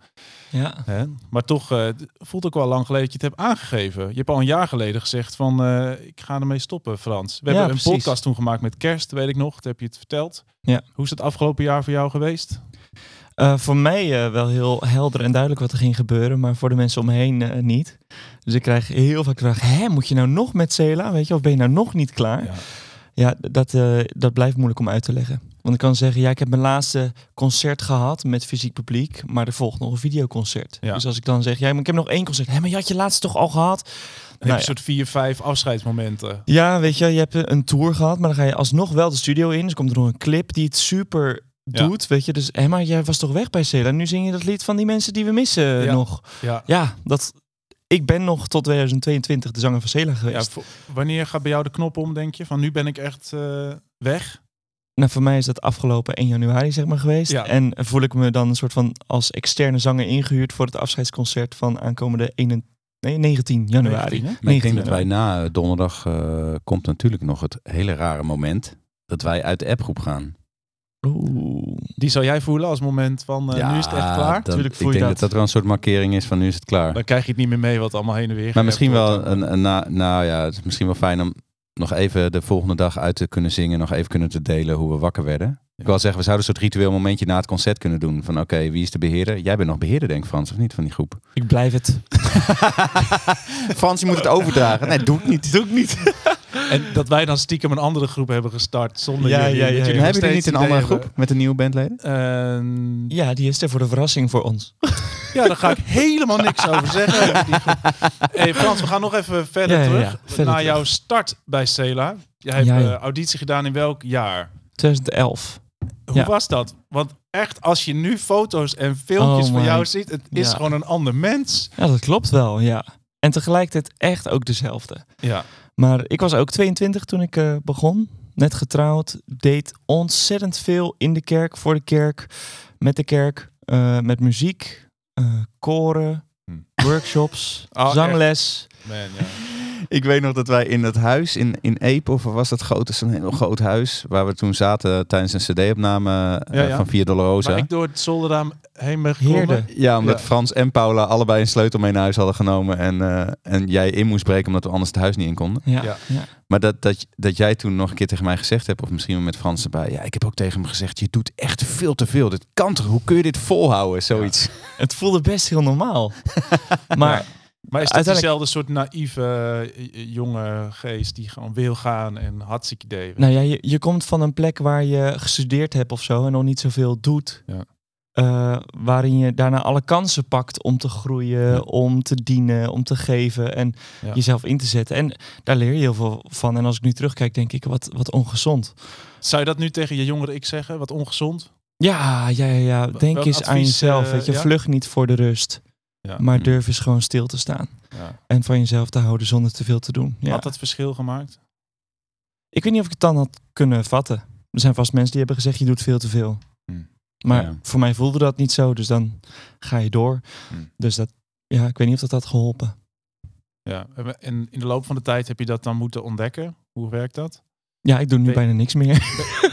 Ja. Hè? Maar toch het voelt ook wel lang geleden dat je het hebt aangegeven. Je hebt al een jaar geleden gezegd van eh, ik ga ermee stoppen, Frans. We Ja, hebben een podcast toen gemaakt met kerst, weet ik nog. Dat heb je het verteld. Ja. Hoe is het afgelopen jaar voor jou geweest? Eh, voor mij eh, wel heel helder en duidelijk wat er ging gebeuren, maar voor de mensen om me heen eh, niet. Dus ik krijg heel vaak de vraag, hè, moet je nou nog met Cela, weet je, of ben je nou nog niet klaar? Ja. Dat, dat blijft moeilijk om uit te leggen. Want ik kan zeggen, ja, ik heb mijn laatste concert gehad met fysiek publiek, maar er volgt nog een videoconcert. Ja. Dus als ik dan zeg, ja, maar ik heb nog één concert. Hé, maar je had je laatste toch al gehad? Heb Nou je ja. een soort vier, vijf afscheidsmomenten. Ja, weet je, je hebt een tour gehad, maar dan ga je alsnog wel de studio in. Dus komt er nog een clip die het super. Doet, weet je. Dus, hé, maar jij was toch weg bij Cela? Nu zing je dat lied van die mensen die we missen Ja. nog. Ja. Ja, dat... Ik ben nog tot 2022 de zanger van Cela Ja, geweest. voor- wanneer gaat bij jou de knop om, denk je? Van nu ben ik echt eh, weg? Nou, voor mij is dat afgelopen 1 januari zeg maar geweest. Ja. En voel ik me dan een soort van als externe zanger ingehuurd voor het afscheidsconcert van aankomende 1, nee, 19 januari. 19, hè? Maar ik 19 denk dat wij na eh, donderdag eh, komt natuurlijk nog het hele rare moment dat wij uit de appgroep gaan. Oeh. Die zal jij voelen als moment van eh, nu is het echt klaar. voel ik je denk dat. dat dat wel een soort markering is van nu is het klaar. Dan krijg je het niet meer mee wat allemaal heen en weer Maar geappt misschien wel een, een na, nou ja, het is misschien wel fijn om nog even de volgende dag uit te kunnen zingen, nog even kunnen te delen hoe we wakker werden. Ik wil zeggen, we zouden een soort ritueel momentje na het concert kunnen doen. Van oké, wie is de beheerder? Jij bent nog beheerder, denk ik, Frans, of niet, van die groep? Ik blijf het. Frans, je moet het overdragen. Nee, doe ik niet. Doe ik niet. En dat wij dan stiekem een andere groep hebben gestart zonder Ja, jullie. ja, ja, ja. jullie Hebben jullie niet een andere groep met een nieuwe bandleden? hebben. Eh, Ja, die is er voor de verrassing voor ons. ja, daar ga ik helemaal niks over zeggen. Hey, Frans, we gaan nog even verder terug. ja, verder naar terug. jouw start bij Cela. Jij hebt Ja, ja. eh, auditie gedaan in welk jaar? 2011. Hoe Ja. was dat? Want echt, als je nu foto's en filmpjes Oh van jou ziet, het is Ja. gewoon een ander mens. Ja, dat klopt wel, ja. En tegelijkertijd echt ook dezelfde. Ja, Maar ik was ook 22 toen ik eh, begon. Net getrouwd. Deed ontzettend veel in de kerk, voor de kerk, met de kerk, eh, met muziek, eh, koren, Hm. workshops, Oh, zangles. man, ja. Ik weet nog dat wij in het huis in, in Epe, of was dat groot, zo'n heel groot huis, waar we toen zaten tijdens een cd-opname eh, Ja, ja. van Via Dolorosa. Waar ik door het zolderraam heen ben gekomen. Ja, omdat Ja. Frans en Paula allebei een sleutel mee naar huis hadden genomen en, eh, en jij in moest breken omdat we anders het huis niet in konden. Ja, Ja. ja. Maar dat, dat, dat jij toen nog een keer tegen mij gezegd hebt, of misschien wel met Frans erbij, ja, ik heb ook tegen hem gezegd, je doet echt veel te veel. Dit kan toch, hoe kun je dit volhouden, zoiets? Het voelde best heel normaal. maar Maar is dat Uiteindelijk- dezelfde soort naïeve eh, jonge geest die gewoon wil gaan en hartstikke idee? Nou ja, je, je komt van een plek waar je gestudeerd hebt of zo en nog niet zoveel doet. Ja. Eh, waarin je daarna alle kansen pakt om te groeien, Ja. om te dienen, om te geven en Ja. jezelf in te zetten. En daar leer je heel veel van. En als ik nu terugkijk, denk ik, wat, wat ongezond. Zou je dat nu tegen je jongere ik zeggen? Wat ongezond? Ja, ja, ja, ja. denk welk eens aan jezelf. eh, weet je, vlucht niet voor de rust. Ja. Maar Mm. durf eens gewoon stil te staan. Ja. En van jezelf te houden zonder te veel te doen. Ja. Had dat verschil gemaakt? Ik weet niet of ik het dan had kunnen vatten. Er zijn vast mensen die hebben gezegd, je doet veel te veel. Hmm. Maar Ja. voor mij voelde dat niet zo, dus dan ga je door. Hmm. Dus dat, ja, ik weet niet of dat had geholpen. Ja. En in de loop van de tijd heb je dat dan moeten ontdekken? Hoe werkt dat? Ja, ik doe nu Ben- bijna niks meer.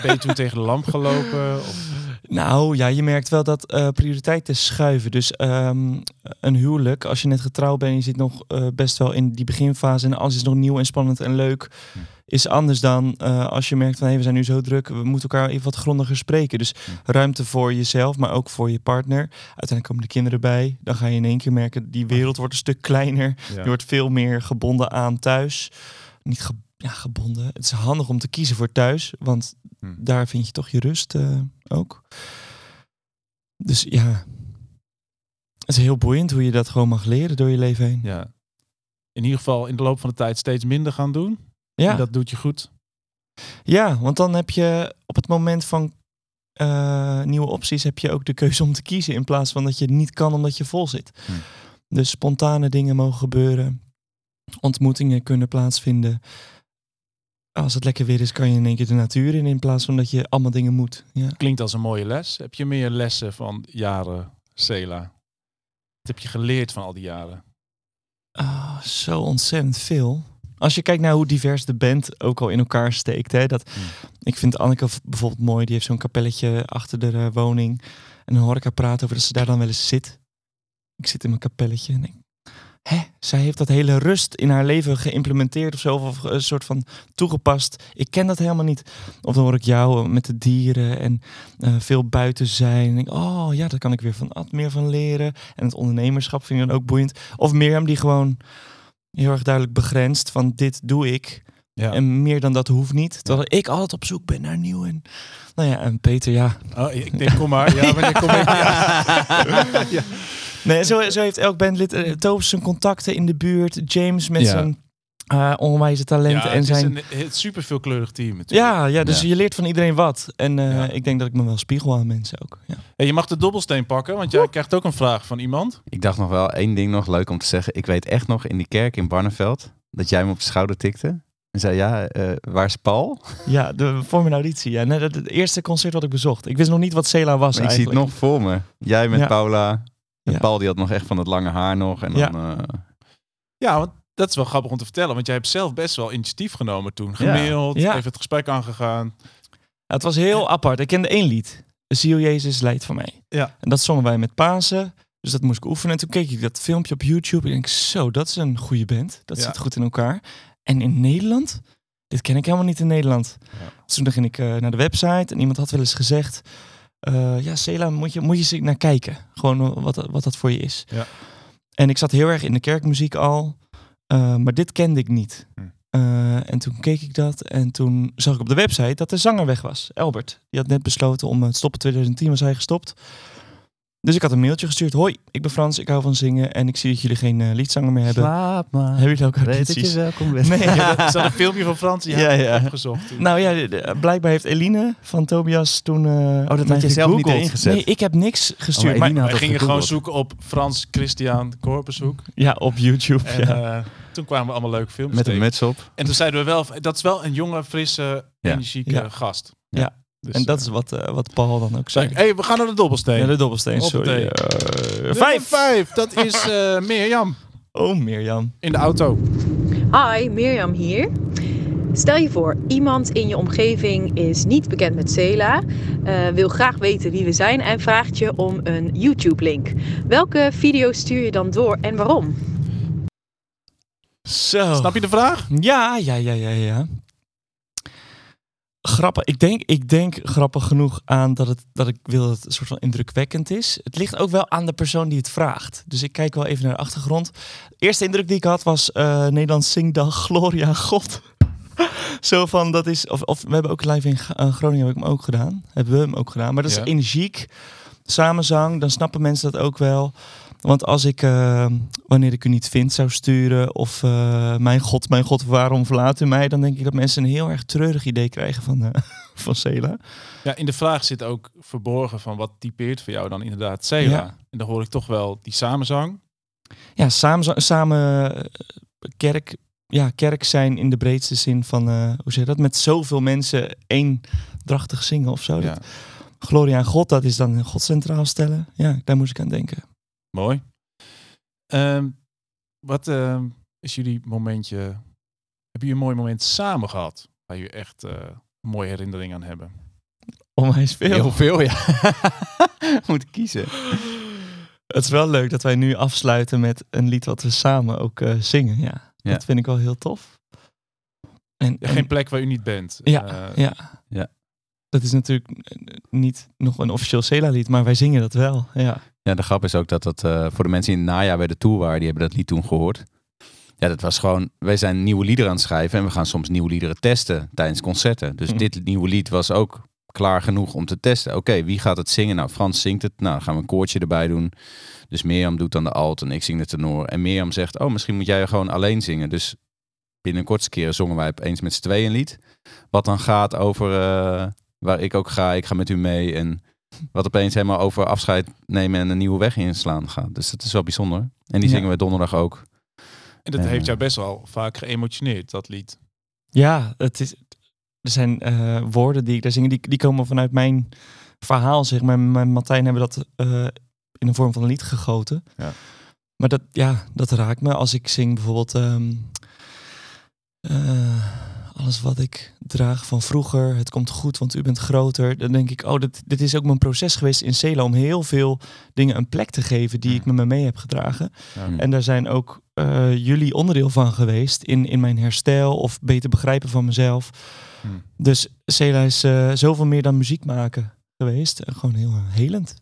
Ben je toen tegen de lamp gelopen? Of... Nou ja, je merkt wel dat eh, prioriteiten schuiven. Dus ehm, een huwelijk, als je net getrouwd bent en je zit nog eh, best wel in die beginfase en alles is nog nieuw en spannend en leuk, Hm. is anders dan eh, als je merkt van hé, we zijn nu zo druk, we moeten elkaar even wat grondiger spreken. Dus Hm. ruimte voor jezelf, maar ook voor je partner. Uiteindelijk komen de kinderen bij. Dan ga je in één keer merken, die wereld wordt een stuk kleiner. Ja. Je wordt veel meer gebonden aan thuis. Niet ge- ja, gebonden. Het is handig om te kiezen voor thuis, want Hm. daar vind je toch je rust eh, ook. Dus ja, het is heel boeiend hoe je dat gewoon mag leren door je leven heen. ja. In ieder geval in de loop van de tijd steeds minder gaan doen. Ja, En dat doet je goed. ja want dan heb je op het moment van eh, nieuwe opties heb je ook de keuze om te kiezen in plaats van dat je het niet kan omdat je vol zit. Hm. Dus spontane dingen mogen gebeuren, ontmoetingen kunnen plaatsvinden. Als het lekker weer is, kan je in één keer de natuur in in plaats van dat je allemaal dingen moet. Ja. Klinkt als een mooie les. Heb je meer lessen van jaren Cela? Wat heb je geleerd van al die jaren? Ah, zo ontzettend veel. Als je kijkt naar hoe divers de band ook al in elkaar steekt. Hè, dat, Hmm. Ik vind Anneke bijvoorbeeld mooi. Die heeft zo'n kapelletje achter de eh, woning. En dan hoor ik haar praten over dat ze daar dan wel eens zit. Ik zit in mijn kapelletje en denk... Hè, zij heeft dat hele rust in haar leven geïmplementeerd of zo. Of een soort van toegepast. Ik ken dat helemaal niet. Of dan hoor ik jou met de dieren en eh, veel buiten zijn. En denk, oh ja, daar kan ik weer van, Ad meer van leren. En het ondernemerschap vind ik dan ook boeiend. Of Mirjam die gewoon heel erg duidelijk begrenst van dit doe ik. Ja. En meer dan dat hoeft niet. Terwijl ik altijd op zoek ben naar nieuw. En, nou ja, en Peter, ja. Oh, ik denk, kom maar. Ja, wanneer kom ik? Ja. Nee, zo, zo heeft elk bandlid uh, Toos zijn contacten in de buurt. James met Ja. zijn eh, onwijze talenten. Ja, en het is zijn... een het super veelkleurig team natuurlijk. Ja, ja, dus Ja. je leert van iedereen wat. En eh, Ja. ik denk dat ik me wel spiegel aan mensen ook. Ja. Hey, je mag de dobbelsteen pakken, want jij krijgt ook een vraag van iemand. Ik dacht nog wel één ding nog leuk om te zeggen. Ik weet echt nog in die kerk in Barneveld dat jij me op de schouder tikte. En zei, ja, eh, waar is Paul? Ja, de, voor mijn auditie. Ja. Nee, het eerste concert wat ik bezocht. Ik wist nog niet wat Cela was Maar ik zie het nog voor me. Jij met Ja. Paula. En Ja. Paul die had nog echt van het lange haar nog. En Ja. dan, eh, Ja, want dat is wel grappig om te vertellen. Want jij hebt zelf best wel initiatief genomen toen. Gemaild, Ja. even het gesprek aangegaan. Ja, het was heel apart. Ik kende één lied. Zie hoe Jezus leidt van mij. Ja. En dat zongen wij met Pasen. Dus dat moest ik oefenen. En toen keek ik dat filmpje op YouTube. Ik denk, zo, dat is een goede band. Dat Ja. zit goed in elkaar. En in Nederland? Dit ken ik helemaal niet in Nederland. Ja. Dus toen ging ik eh, naar de website. En iemand had wel eens gezegd... eh, ja, Cela, moet je, moet je eens naar kijken. Gewoon wat, wat dat voor je is. Ja. En ik zat heel erg in de kerkmuziek al. eh, maar dit kende ik niet. Hm. Eh, en toen keek ik dat en toen zag ik op de website dat de zanger weg was. Albert. Die had net besloten om te stoppen. 2010 was hij gestopt. Dus ik had een mailtje gestuurd. Hoi, ik ben Frans, ik hou van zingen en ik zie dat jullie geen eh, liedzanger meer hebben. Slaap maar. Hebben jullie ook Weet dat je welkom bent. Nee, Er staat een filmpje van Frans. Die Ja, ja. ik opgezocht. toen. Nou ja, blijkbaar heeft Eline van Tobias toen. oh, dat had je zelf niet erin gezet? Nee, ik heb niks gestuurd. Oh, maar dat gingen gewoon zoeken op Frans Christian Korpershoek. ja, op YouTube. En ja. eh, toen kwamen we allemaal leuke filmpjes Met een muts op. En toen zeiden we wel, dat is wel een jonge, frisse, Ja. energieke Ja. gast. Ja. Dus, en dat eh, is wat, eh, wat Paul dan ook zei. Hé, hey, we gaan naar de dobbelsteen. Ja, de dobbelsteen, sorry. Eh, vijf. vijf, dat is eh Mirjam Oh, Mirjam. in de auto. Hi, Mirjam hier. Stel je voor, iemand in je omgeving is niet bekend met Cela, eh, wil graag weten wie we zijn en vraagt je om een YouTube-link. Welke video stuur je dan door en waarom? Zo. Snap je de vraag? Ja, ja, ja, ja, ja. Grappig. Ik denk, ik denk grappig genoeg aan dat, het, dat ik wil dat het een soort van indrukwekkend is. Het ligt ook wel aan de persoon die het vraagt. Dus ik kijk wel even naar de achtergrond. De eerste indruk die ik had was eh Nederlands Zingdag Gloria God. Zo van, dat is... Of, of we hebben ook live in eh, Groningen heb ik hem ook gedaan. Hebben we hem ook gedaan. Maar dat is energiek. Samenzang, dan snappen mensen dat ook wel. Want als ik, eh, wanneer ik u niet vind, zou sturen... of eh, mijn god, mijn god, waarom verlaat u mij... dan denk ik dat mensen een heel erg treurig idee krijgen van, eh van Cela. Ja, in de vraag zit ook verborgen van wat typeert voor jou dan inderdaad Cela. Ja. En dan hoor ik toch wel die samenzang. Ja, samen, samen eh, kerk, ja, kerk zijn in de breedste zin van, hoe zeg je dat, met zoveel mensen eendrachtig zingen of zo. Ja. Dat, glorie aan God, dat is dan God centraal stellen. Ja, daar moest ik aan denken. Mooi. Ehm, wat ehm, is jullie momentje... Hebben jullie een mooi moment samen gehad? Waar jullie echt eh, een mooie herinnering aan hebben? Onwijs veel. Heel veel, ja. Moet kiezen. Het is wel leuk dat wij nu afsluiten met een lied wat we samen ook eh, zingen. Ja, Ja. dat vind ik wel heel tof. En, Ja, en- geen plek waar u niet bent. Ja, Eh, ja. Ja. Dat is natuurlijk niet nog een officieel Cela-lied, maar wij zingen dat wel. Ja. Ja, de grap is ook dat dat eh, voor de mensen die in het najaar bij de tour waren, die hebben dat lied toen gehoord. Ja, dat was gewoon, wij zijn nieuwe liederen aan het schrijven en we gaan soms nieuwe liederen testen tijdens concerten. Dus Mhm. dit nieuwe lied was ook klaar genoeg om te testen. Oké, wie gaat het zingen? Nou, Frans zingt het. Nou, dan gaan we een koortje erbij doen. Dus Mirjam doet dan de alt en ik zing de tenor. En Mirjam zegt, oh, misschien moet jij gewoon alleen zingen. Dus binnen een kortste keren zongen wij opeens met z'n tweeën een lied. Wat dan gaat over eh, waar ik ook ga, ik ga met u mee. En wat opeens helemaal over afscheid nemen en een nieuwe weg inslaan gaat. Dus dat is wel bijzonder. En die Ja. zingen we donderdag ook. En dat Eh. heeft jou best wel vaak geëmotioneerd, dat lied. Ja, het is, er zijn eh, woorden die ik daar zing, die, die komen vanuit mijn verhaal, zeg maar. Mijn Martijn hebben dat eh, in de vorm van een lied gegoten. Ja. Maar dat, ja, dat raakt me als ik zing bijvoorbeeld ehm, eh, alles wat ik draag van vroeger. Het komt goed, want u bent groter. Dan denk ik, oh, dit, dit is ook mijn proces geweest in Celo om heel veel dingen een plek te geven die ik met me mee heb gedragen. Ja. En daar zijn ook eh, jullie onderdeel van geweest in, in mijn herstel of beter begrijpen van mezelf. Hmm. Dus Cela is eh, zoveel meer dan muziek maken geweest. Eh, gewoon heel helend.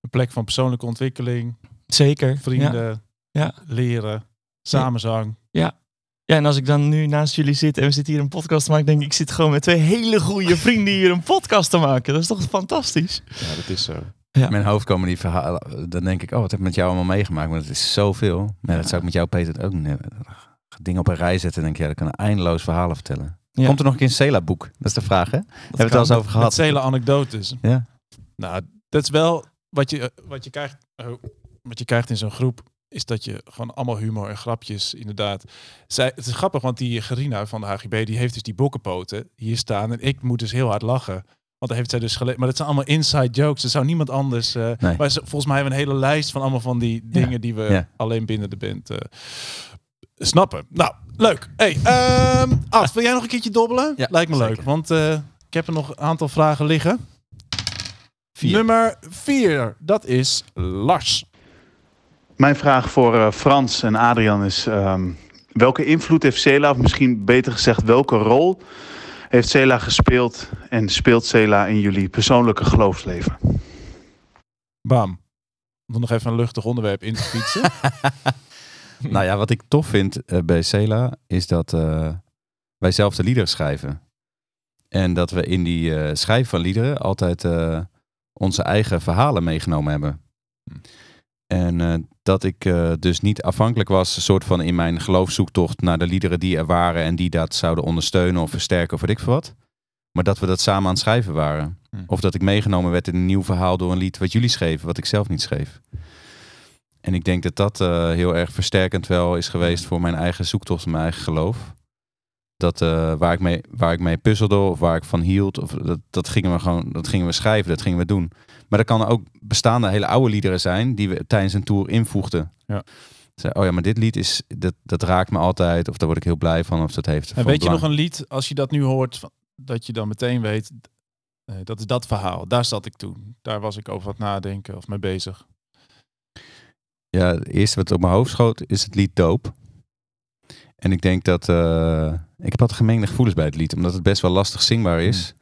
Een plek van persoonlijke ontwikkeling, Zeker. vrienden, Ja. leren, samenzang. Ja. Ja, en als ik dan nu naast jullie zit en we zitten hier een podcast te maken, denk ik, ik zit gewoon met twee hele goede vrienden hier een podcast te maken. Dat is toch fantastisch? Ja, dat is zo. Ja. In mijn hoofd komen die verhalen. Dan denk ik, oh, wat heb ik met jou allemaal meegemaakt? Maar het is zoveel. Maar dat zou ik met jou, Peter, ook niet. Dingen op een rij zetten en denk je, ja, dat kan een eindeloos verhalen vertellen. Ja. Komt er nog een keer een Cela-boek? Dat is de vraag, hè? Hebben we het al eens over gehad? vele anekdotes. Ja. Nou, dat is wel wat je, eh, wat je krijgt. oh, wat je krijgt in zo'n groep. Is dat je gewoon allemaal humor en grapjes, inderdaad. Zij, het is grappig, want die Gerina van de HGB, die heeft dus die bokkenpoten hier staan. En ik moet dus heel hard lachen. Want daar heeft zij dus gelezen. Maar dat zijn allemaal inside jokes. Er zou niemand anders. eh, Nee. Maar ze- volgens mij hebben we een hele lijst van allemaal van die dingen die we Ja. alleen binnen de band eh, snappen. Nou, leuk. Hey, ehm Ad, wil jij nog een keertje dobbelen? Ja, Lijkt me leuk. Want eh, ik heb er nog een aantal vragen liggen. Vier. Nummer vier, dat is Lars. Mijn vraag voor eh, Frans en Adrian is: ehm, welke invloed heeft Cela, of misschien beter gezegd, welke rol heeft Cela gespeeld en speelt Cela in jullie persoonlijke geloofsleven? Bam. Om nog even een luchtig onderwerp in te fietsen. Nou ja, wat ik tof vind eh, bij Cela is dat eh, wij zelf de liederen schrijven. En dat we in die eh schrijven van liederen altijd eh, onze eigen verhalen meegenomen hebben. Hm. En eh, dat ik eh, dus niet afhankelijk was, een soort van in mijn geloofszoektocht naar de liederen die er waren en die dat zouden ondersteunen of versterken of weet ik veel wat. Maar dat we dat samen aan het schrijven waren. Hm. Of dat ik meegenomen werd in een nieuw verhaal door een lied wat jullie schreven, wat ik zelf niet schreef. En ik denk dat dat eh, heel erg versterkend wel is geweest voor mijn eigen zoektocht mijn eigen geloof. Dat waar, ik mee, waar ik mee puzzelde of waar ik van hield, of dat, dat, gingen we gewoon, dat gingen we schrijven, dat gingen we doen. Maar dat kan ook bestaande hele oude liederen zijn die we tijdens een tour invoegden. Ja. Zei, oh ja, maar dit lied is, dat, dat raakt me altijd, of daar word ik heel blij van, of dat heeft. en weet je nog een lied, als je dat nu hoort, dat je dan meteen weet, eh, dat is dat verhaal. Daar zat ik toen. Daar was ik over wat nadenken of mee bezig. Ja, het eerste wat op mijn hoofd schoot is het lied Doop. En ik denk dat... eh, ik heb altijd gemengde gevoelens bij het lied. Omdat het best wel lastig zingbaar is.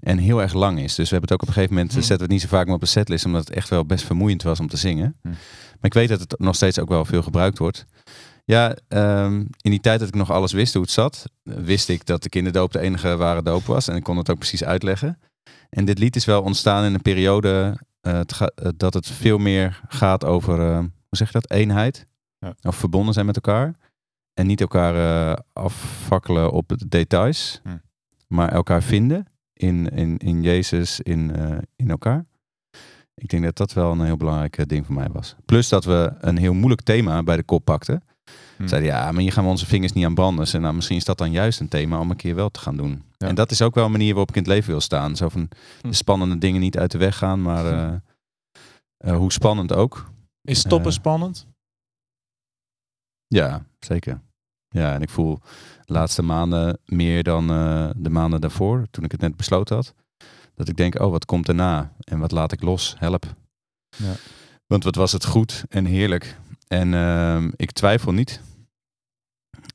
En heel erg lang is. Dus we hebben het ook op een gegeven moment... Hmm. zetten we het niet zo vaak meer op een setlist. Omdat het echt wel best vermoeiend was om te zingen. Hmm. Maar ik weet dat het nog steeds ook wel veel gebruikt wordt. Ja, ehm, in die tijd dat ik nog alles wist hoe het zat... wist ik dat de kinderdoop de enige ware doop was. En ik kon het ook precies uitleggen. En dit lied is wel ontstaan in een periode... eh, het ga- eh, dat het veel meer gaat over... eh, hoe zeg je dat? Eenheid. Ja. Of verbonden zijn met elkaar. En niet elkaar afvakkelen op de details. Hm. Maar elkaar vinden in, in, in Jezus, in, eh, in elkaar. Ik denk dat dat wel een heel belangrijk eh, ding voor mij was. Plus dat we een heel moeilijk thema bij de kop pakten. Hm. Zeiden ja, maar hier gaan we onze vingers niet aan branden. Dus, nou, misschien is dat dan juist een thema om een keer wel te gaan doen. Ja. En dat is ook wel een manier waarop ik in het leven wil staan. Zo van Hm. de spannende dingen niet uit de weg gaan, maar eh, eh, hoe spannend ook. Is stoppen spannend? Ja, zeker. Ja, en ik voel de laatste maanden meer dan eh, de maanden daarvoor, toen ik het net besloten had. Dat ik denk, oh, wat komt daarna? En wat laat ik los? Help. Ja. Want wat was het goed en heerlijk. En ehm, ik twijfel niet.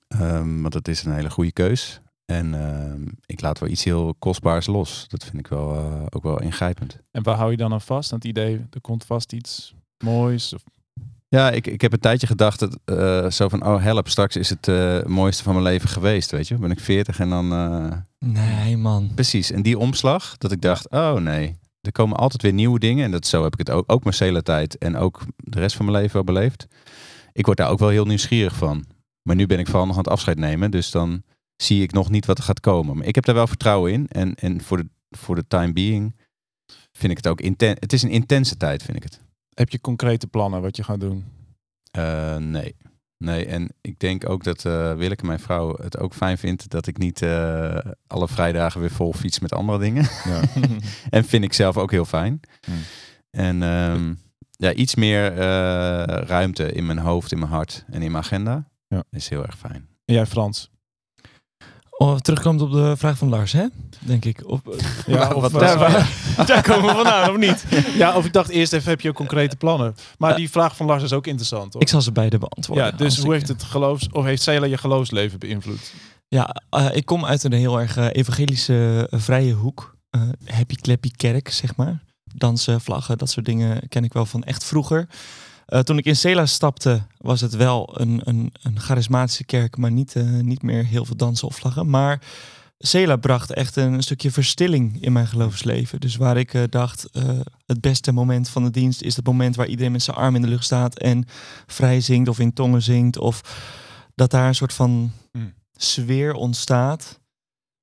Ehm, want het is een hele goede keus. En ehm, ik laat wel iets heel kostbaars los. Dat vind ik wel, eh, ook wel ingrijpend. En waar hou je dan aan vast? Aan het idee, er komt vast iets moois? Of... Ja, ik, ik heb een tijdje gedacht, dat, eh, zo van, oh help, straks is het eh, mooiste van mijn leven geweest, weet je. Ben ik veertig en dan... eh, Nee, man. Precies, en die omslag, dat ik dacht, oh nee, er komen altijd weer nieuwe dingen. En dat, zo heb ik het ook, ook mijn Cela-tijd en ook de rest van mijn leven wel beleefd. Ik word daar ook wel heel nieuwsgierig van. Maar nu ben ik vooral nog aan het afscheid nemen, dus dan zie ik nog niet wat er gaat komen. Maar ik heb daar wel vertrouwen in. En, en voor, de, voor de time being vind ik het ook inten Het is een intense tijd, vind ik het. Heb je concrete plannen wat je gaat doen? Eh, nee. Nee, en ik denk ook dat eh Willeke, mijn vrouw, het ook fijn vindt dat ik niet eh, alle vrijdagen weer vol fiets met andere dingen. Ja. En vind ik zelf ook heel fijn. Hmm. En ehm, ja, iets meer ruimte in mijn hoofd, in mijn hart en in mijn agenda Ja. is heel erg fijn. En jij Frans? Oh, terugkomt op de vraag van Lars, hè? Denk ik. Op, Ja, of, daar, komen we vandaan, of niet? ja, of ik dacht eerst even, heb je ook concrete plannen? Maar die vraag van Lars is ook interessant, hoor. Ik zal ze beide beantwoorden. ja, dus hoe ik- heeft het geloofs... Of heeft Cela je geloofsleven beïnvloed? Ja, eh, ik kom uit een heel erg eh, evangelische eh, vrije hoek. Eh, happy clappy kerk, zeg maar. Dansen, vlaggen, dat soort dingen ken ik wel van echt vroeger. Eh, toen ik in Cela stapte, was het wel een, een, een charismatische kerk, maar niet, eh, niet meer heel veel dansen of vlaggen. Maar Cela bracht echt een, stukje verstilling in mijn geloofsleven. Dus waar ik eh, dacht, het beste moment van de dienst is het moment waar iedereen met zijn arm in de lucht staat en vrij zingt of in tongen zingt. Of dat daar een soort van Hmm. sfeer ontstaat.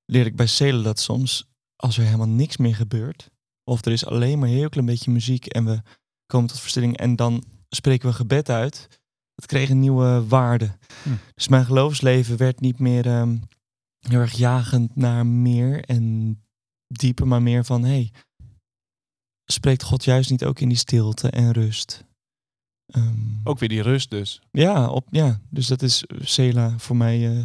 Leer ik bij Cela dat soms, als er helemaal niks meer gebeurt, of er is alleen maar een heel klein beetje muziek en we komen tot verstilling en dan spreken we gebed uit. Dat kreeg een nieuwe waarde. Hmm. Dus mijn geloofsleven werd niet meer ehm, heel erg jagend naar meer en dieper, maar meer van hey, spreekt God juist niet ook in die stilte en rust? Ehm, Ook weer die rust dus. ja, op, ja, dus dat is Sela voor mij, eh,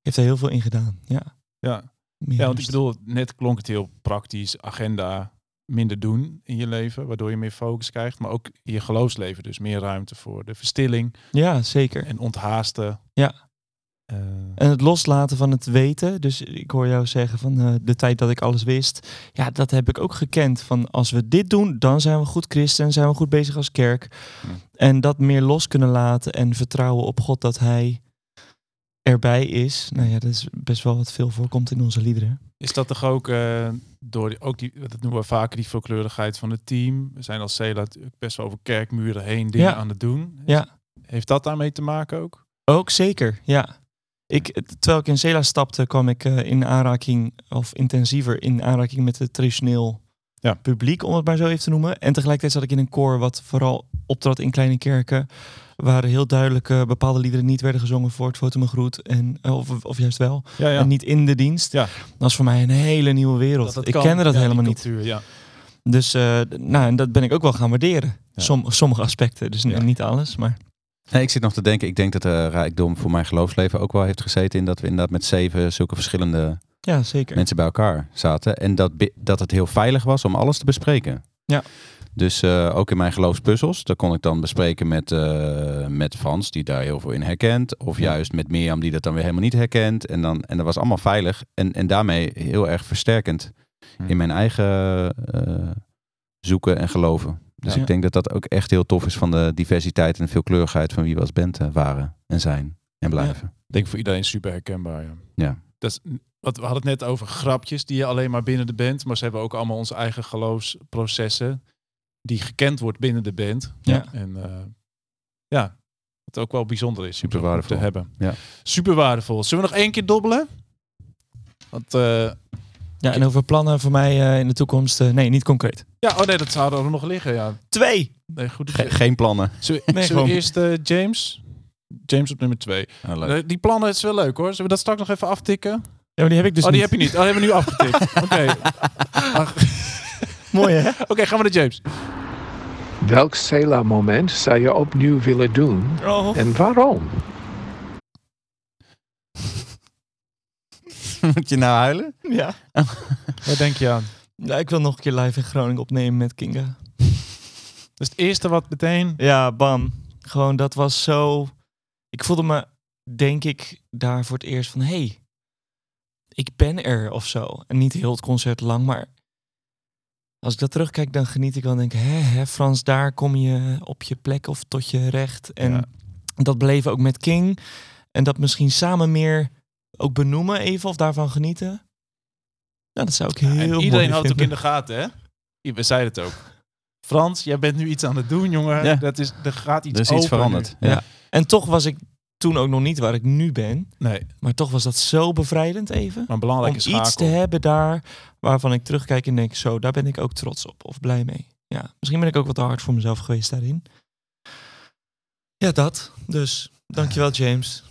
heeft daar heel veel in gedaan. Ja, Ja. meer ja, want ik bedoel, net klonk het heel praktisch. Agenda, minder doen in je leven, waardoor je meer focus krijgt. Maar ook in je geloofsleven, dus meer ruimte voor de verstilling Ja, zeker. en onthaasten. Ja. Eh, En het loslaten van het weten. Dus ik hoor jou zeggen van eh, de tijd dat ik alles wist. Ja, dat heb ik ook gekend. Van als we dit doen, dan zijn we goed christen en zijn we goed bezig als kerk. Ja. En dat meer los kunnen laten en vertrouwen op God dat Hij erbij is. Nou ja, dat is best wel wat veel voorkomt in onze liederen. Is dat toch ook eh, door die, ook die, dat noemen we vaker die veelkleurigheid van het team. We zijn als Cela best wel over kerkmuren heen dingen Ja. aan het doen. Ja. Heeft dat daarmee te maken ook? Ook zeker, ja. Ik, terwijl ik in Cela stapte, kwam ik eh, in aanraking, of intensiever in aanraking met het traditioneel Ja. publiek, om het maar zo even te noemen. En tegelijkertijd zat ik in een koor wat vooral optrad in kleine kerken, waar heel duidelijk eh, bepaalde liederen niet werden gezongen voor het foto me groet, en, eh, of, of juist wel, Ja, en niet in de dienst. Ja. Dat was voor mij een hele nieuwe wereld. Dat ik kan. kende dat helemaal niet. cultuur, ja. Dus eh, nou, en dat ben ik ook wel gaan waarderen. Ja. Som, sommige aspecten, dus Ja. niet alles, maar... Nee, ik zit nog te denken, ik denk dat de rijkdom voor mijn geloofsleven ook wel heeft gezeten in dat we inderdaad met zeven zulke verschillende Ja, zeker. mensen bij elkaar zaten. En dat, dat het heel veilig was om alles te bespreken. Ja. Dus eh, ook in mijn geloofspuzzels, daar kon ik dan bespreken met, eh, met Frans, die daar heel veel in herkent. Of Ja. juist met Mirjam, die dat dan weer helemaal niet herkent. En, dan, en dat was allemaal veilig. En, en daarmee heel erg versterkend Hm. in mijn eigen eh, zoeken en geloven. Dus Ja. ik denk dat dat ook echt heel tof is van de diversiteit en veelkleurigheid van wie we als band waren en zijn en blijven. Ik denk voor iedereen super herkenbaar. Ja. Ja. Dat is, wat, we hadden het net over grapjes die je alleen maar binnen de band, maar ze hebben ook allemaal onze eigen geloofsprocessen die gekend wordt binnen de band. Ja. En eh, ja, wat ook wel bijzonder is Super waardevol. te hebben. Ja. Super waardevol. Zullen we nog één keer dobbelen? Want, eh, Ja, en over plannen voor mij eh, in de toekomst, nee, niet concreet. ja, oh nee, dat zouden we nog liggen. Ja. Twee! Nee, goed. Ge- geen plannen. Zullen we, Nee, zullen we eerst eh, James? James op nummer twee. Oh, leuk. Eh, die plannen is wel leuk hoor. Zullen we dat straks nog even aftikken? Ja, maar die heb ik dus oh, die niet. heb je niet. Oh, die hebben we nu afgetikt. Oké. Ach, Mooi hè? Oké, gaan we naar James. Welk Sela-moment zou je opnieuw willen doen Oh. en waarom? Moet je nou huilen? Ja. Wat denk je aan? ja. Ik wil nog een keer live in Groningen opnemen met Kinga. Dat is het eerste wat meteen... Ja, bam. Gewoon, dat was zo... Ik voelde me, denk ik, daar voor het eerst van... hey, ik ben er of zo. En niet heel het concert lang, maar... Als ik dat terugkijk, dan geniet ik wel en denk... Hè, hè, Frans, daar kom je op je plek of tot je recht. En Ja. dat beleven ook met King. En dat misschien samen meer ook benoemen even of daarvan genieten. Nou, dat zou ik heel en mooi iedereen houdt ook in de gaten, hè? We zeiden het ook. Frans, jij bent nu iets aan het doen, jongen. Ja. Dat is, er gaat iets Er is iets veranderd. Ja. En toch was ik toen ook nog niet waar ik nu ben. Nee, Maar toch was dat zo bevrijdend even. maar een belangrijke om schakel. iets te hebben daar waarvan ik terugkijk en denk, zo, daar ben ik ook trots op of blij mee. Ja, misschien ben ik ook wat te hard voor mezelf geweest daarin. Ja, dat. Dus, dankjewel James.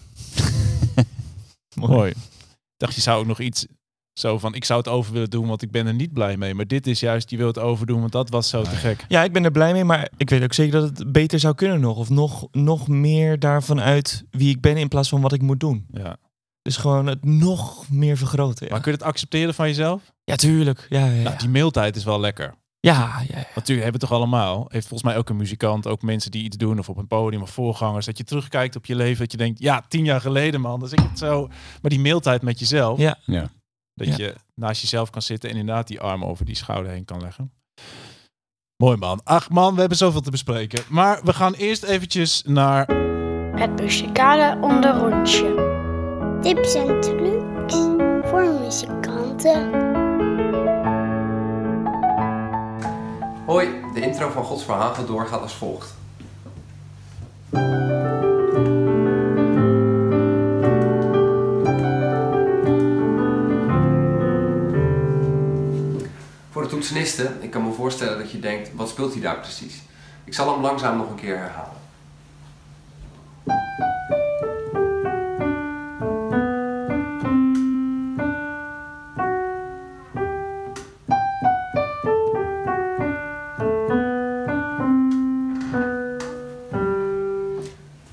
Mooi. Dacht, je zou ook nog iets zo van, ik zou het over willen doen, want ik ben er niet blij mee. Maar dit is juist, je wilt het overdoen, want dat was zo te gek. Ja, ik ben er blij mee, maar ik weet ook zeker dat het beter zou kunnen nog. Of nog, nog meer daarvan uit wie ik ben in plaats van wat ik moet doen. Ja. Dus gewoon het nog meer vergroten. Ja, Maar kun je het accepteren van jezelf? ja tuurlijk. Ja, ja, ja. Nou, die mailtijd is wel lekker. ja, ja, ja. Natuurlijk hebben we het toch allemaal. Heeft volgens mij ook een muzikant, ook mensen die iets doen of op een podium of voorgangers. Dat je terugkijkt op je leven, dat je denkt, ja, tien jaar geleden man, dan zeg ik het zo. Maar die mailtijd met jezelf, Ja. Dat Ja. je naast jezelf kan zitten en inderdaad die arm over die schouder heen kan leggen. Mooi man. Ach man, we hebben zoveel te bespreken. Maar we gaan eerst eventjes naar... Het muzikale onderrondje. Tips en trucs voor muzikanten. Hoi, de intro van Gods Verhaal gaat door gaat als volgt. Toetsenisten, ik kan me voorstellen dat je denkt, wat speelt hij daar precies? Ik zal hem langzaam nog een keer herhalen.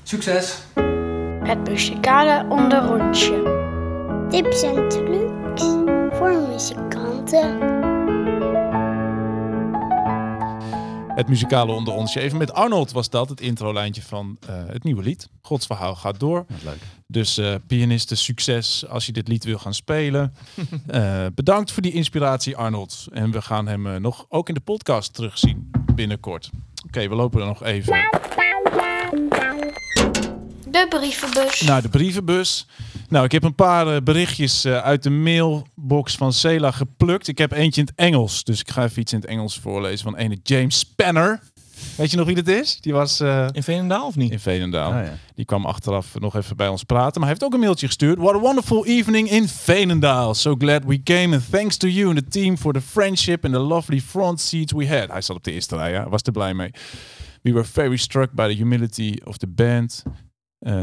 Succes! Het muzikale onderrondje. Tips en trucs voor muzikanten. Het muzikale onder ons. Even met Arnold was dat, het introlijntje van eh, het nieuwe lied. Gods verhaal gaat door. leuk. Dus eh pianisten, succes als je dit lied wil gaan spelen. Eh, bedankt voor die inspiratie, Arnold. En we gaan hem nog ook in de podcast terugzien binnenkort. Oké, we lopen er nog even De brievenbus. naar de brievenbus. Nou, ik heb een paar berichtjes eh, uit de mailbox van Cela geplukt. Ik heb eentje in het Engels, dus ik ga even iets in het Engels voorlezen van ene James Spanner. Weet je nog wie dat is? Die was eh, In Veenendaal of niet? in Veenendaal. Ah, ja. Die kwam achteraf nog even bij ons praten. Maar hij heeft ook een mailtje gestuurd. What a wonderful evening in Veenendaal. So glad we came and thanks to you and the team for the friendship and the lovely front seats we had. Hij zat op de eerste rij, ja. was er blij mee. We were very struck by the humility of the band. Uh,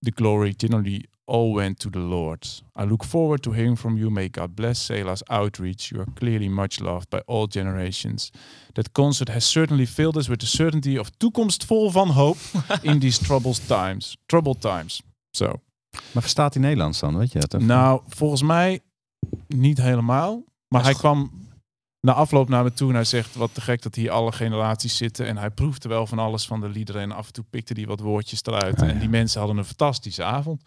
the glory generally all went to the Lord. I look forward to hearing from you. May God bless Selah's outreach. You are clearly much loved by all generations. That concert has certainly filled us with the certainty of toekomst vol van hoop in these troubled times. Troubled times. Zo. Maar verstaat hij Nederlands dan, weet je dat? Nou, volgens mij niet helemaal. Maar hij kwam na afloop naar me toe en hij zegt wat te gek dat hier alle generaties zitten. En hij proefde wel van alles van de liederen en af en toe pikte hij wat woordjes eruit. Ah, ja. En die mensen hadden een fantastische avond.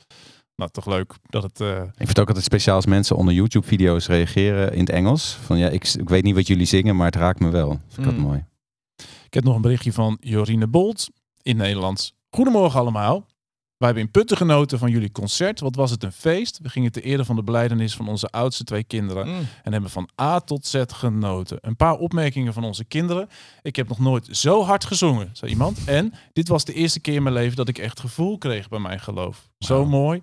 Nou, toch leuk dat het... eh, Ik vind het ook altijd speciaal als mensen onder YouTube-video's reageren in het Engels. Van ja, ik, ik weet niet wat jullie zingen, maar het raakt me wel. Vind ik dat Mm. mooi. Ik heb nog een berichtje van Jorine Bolt in Nederlands. Goedemorgen allemaal. Wij hebben in Putten genoten van jullie concert. Wat was het een feest. We gingen te ere van de beleidenis van onze oudste twee kinderen. Mm. En hebben van A tot Z genoten. Een paar opmerkingen van onze kinderen. Ik heb nog nooit zo hard gezongen, zei iemand. En dit was de eerste keer in mijn leven dat ik echt gevoel kreeg bij mijn geloof. Zo mooi.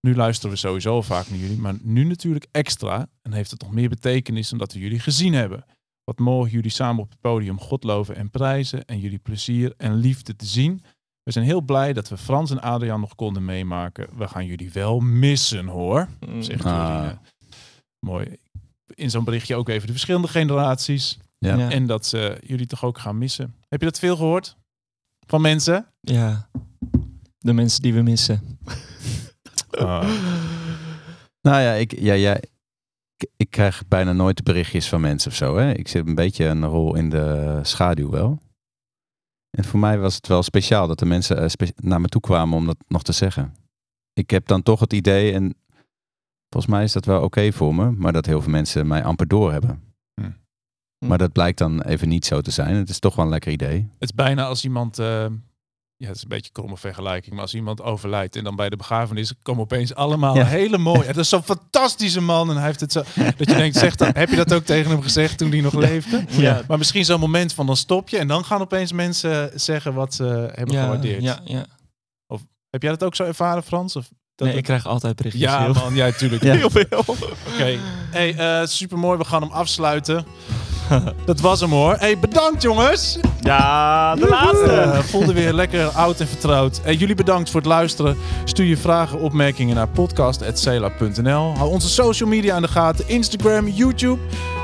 Nu luisteren we sowieso vaak naar jullie. Maar nu natuurlijk extra. En heeft het nog meer betekenis omdat we jullie gezien hebben. Wat mogen jullie samen op het podium God loven en prijzen. En jullie plezier en liefde te zien. We zijn heel blij dat we Frans en Adriaan nog konden meemaken. We gaan jullie wel missen hoor. Mm. Zegt Ah. Jorine. Mooi. In zo'n berichtje ook even de verschillende generaties. Ja. Ja. En dat ze jullie toch ook gaan missen. Heb je dat veel gehoord? Van mensen? Ja. De mensen die we missen. Ah. Nou ja, ik, ja, ja, ik, ik krijg bijna nooit berichtjes van mensen of zo. Hè. Ik zit een beetje een rol in de schaduw wel. En voor mij was het wel speciaal dat de mensen eh, naar me toe kwamen om dat nog te zeggen. Ik heb dan toch het idee, en volgens mij is dat wel oké voor me, maar dat heel veel mensen mij amper doorhebben. Hm. Maar dat blijkt dan even niet zo te zijn. Het is toch wel een lekker idee. Het is bijna als iemand... eh, ja, het is een beetje een kromme vergelijking. Maar als iemand overlijdt en dan bij de begrafenis komen opeens allemaal Ja. hele mooie... Het is zo'n fantastische man en hij heeft het zo... Dat je denkt, zeg dan, heb je dat ook tegen hem gezegd toen hij nog leefde? Ja. Maar misschien zo'n moment van dan stop je en dan gaan opeens mensen zeggen wat ze hebben Ja, gewaardeerd. ja, ja. Heb jij dat ook zo ervaren, Frans? Of dat Nee, ik krijg altijd berichtjes. Ja, heel- man, ja, tuurlijk. Ja. Heel veel. Oké. Hey, eh super mooi. We gaan hem afsluiten. Dat was hem hoor. Hey, bedankt jongens. Ja, de Eh, laatste. voelde weer lekker oud en vertrouwd. En jullie bedankt voor het luisteren. Stuur je vragen, opmerkingen naar podcast.cela.nl. Hou onze social media aan de gaten. Instagram, YouTube.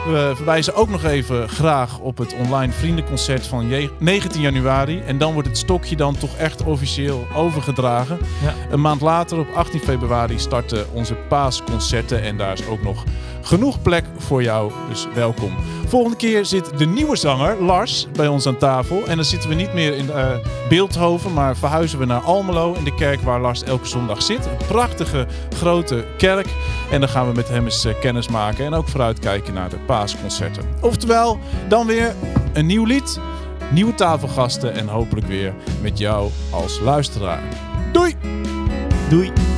We verwijzen ook nog even graag op het online vriendenconcert van je- 19 januari. En dan wordt het stokje dan toch echt officieel overgedragen. Ja. Een maand later, op 18 februari, starten onze paasconcerten. En daar is ook nog genoeg plek voor jou. Dus welkom. Volgende keer zit de nieuwe zanger, Lars, bij ons aan tafel. En dan zitten we niet meer in eh, Beeldhoven, maar verhuizen we naar Almelo. In de kerk waar Lars elke zondag zit. Een prachtige, grote kerk. En dan gaan we met hem eens eh, kennis maken. En ook vooruitkijken naar de paasconcerten. Oftewel, dan weer een nieuw lied, nieuwe tafelgasten en hopelijk weer met jou als luisteraar. Doei! Doei!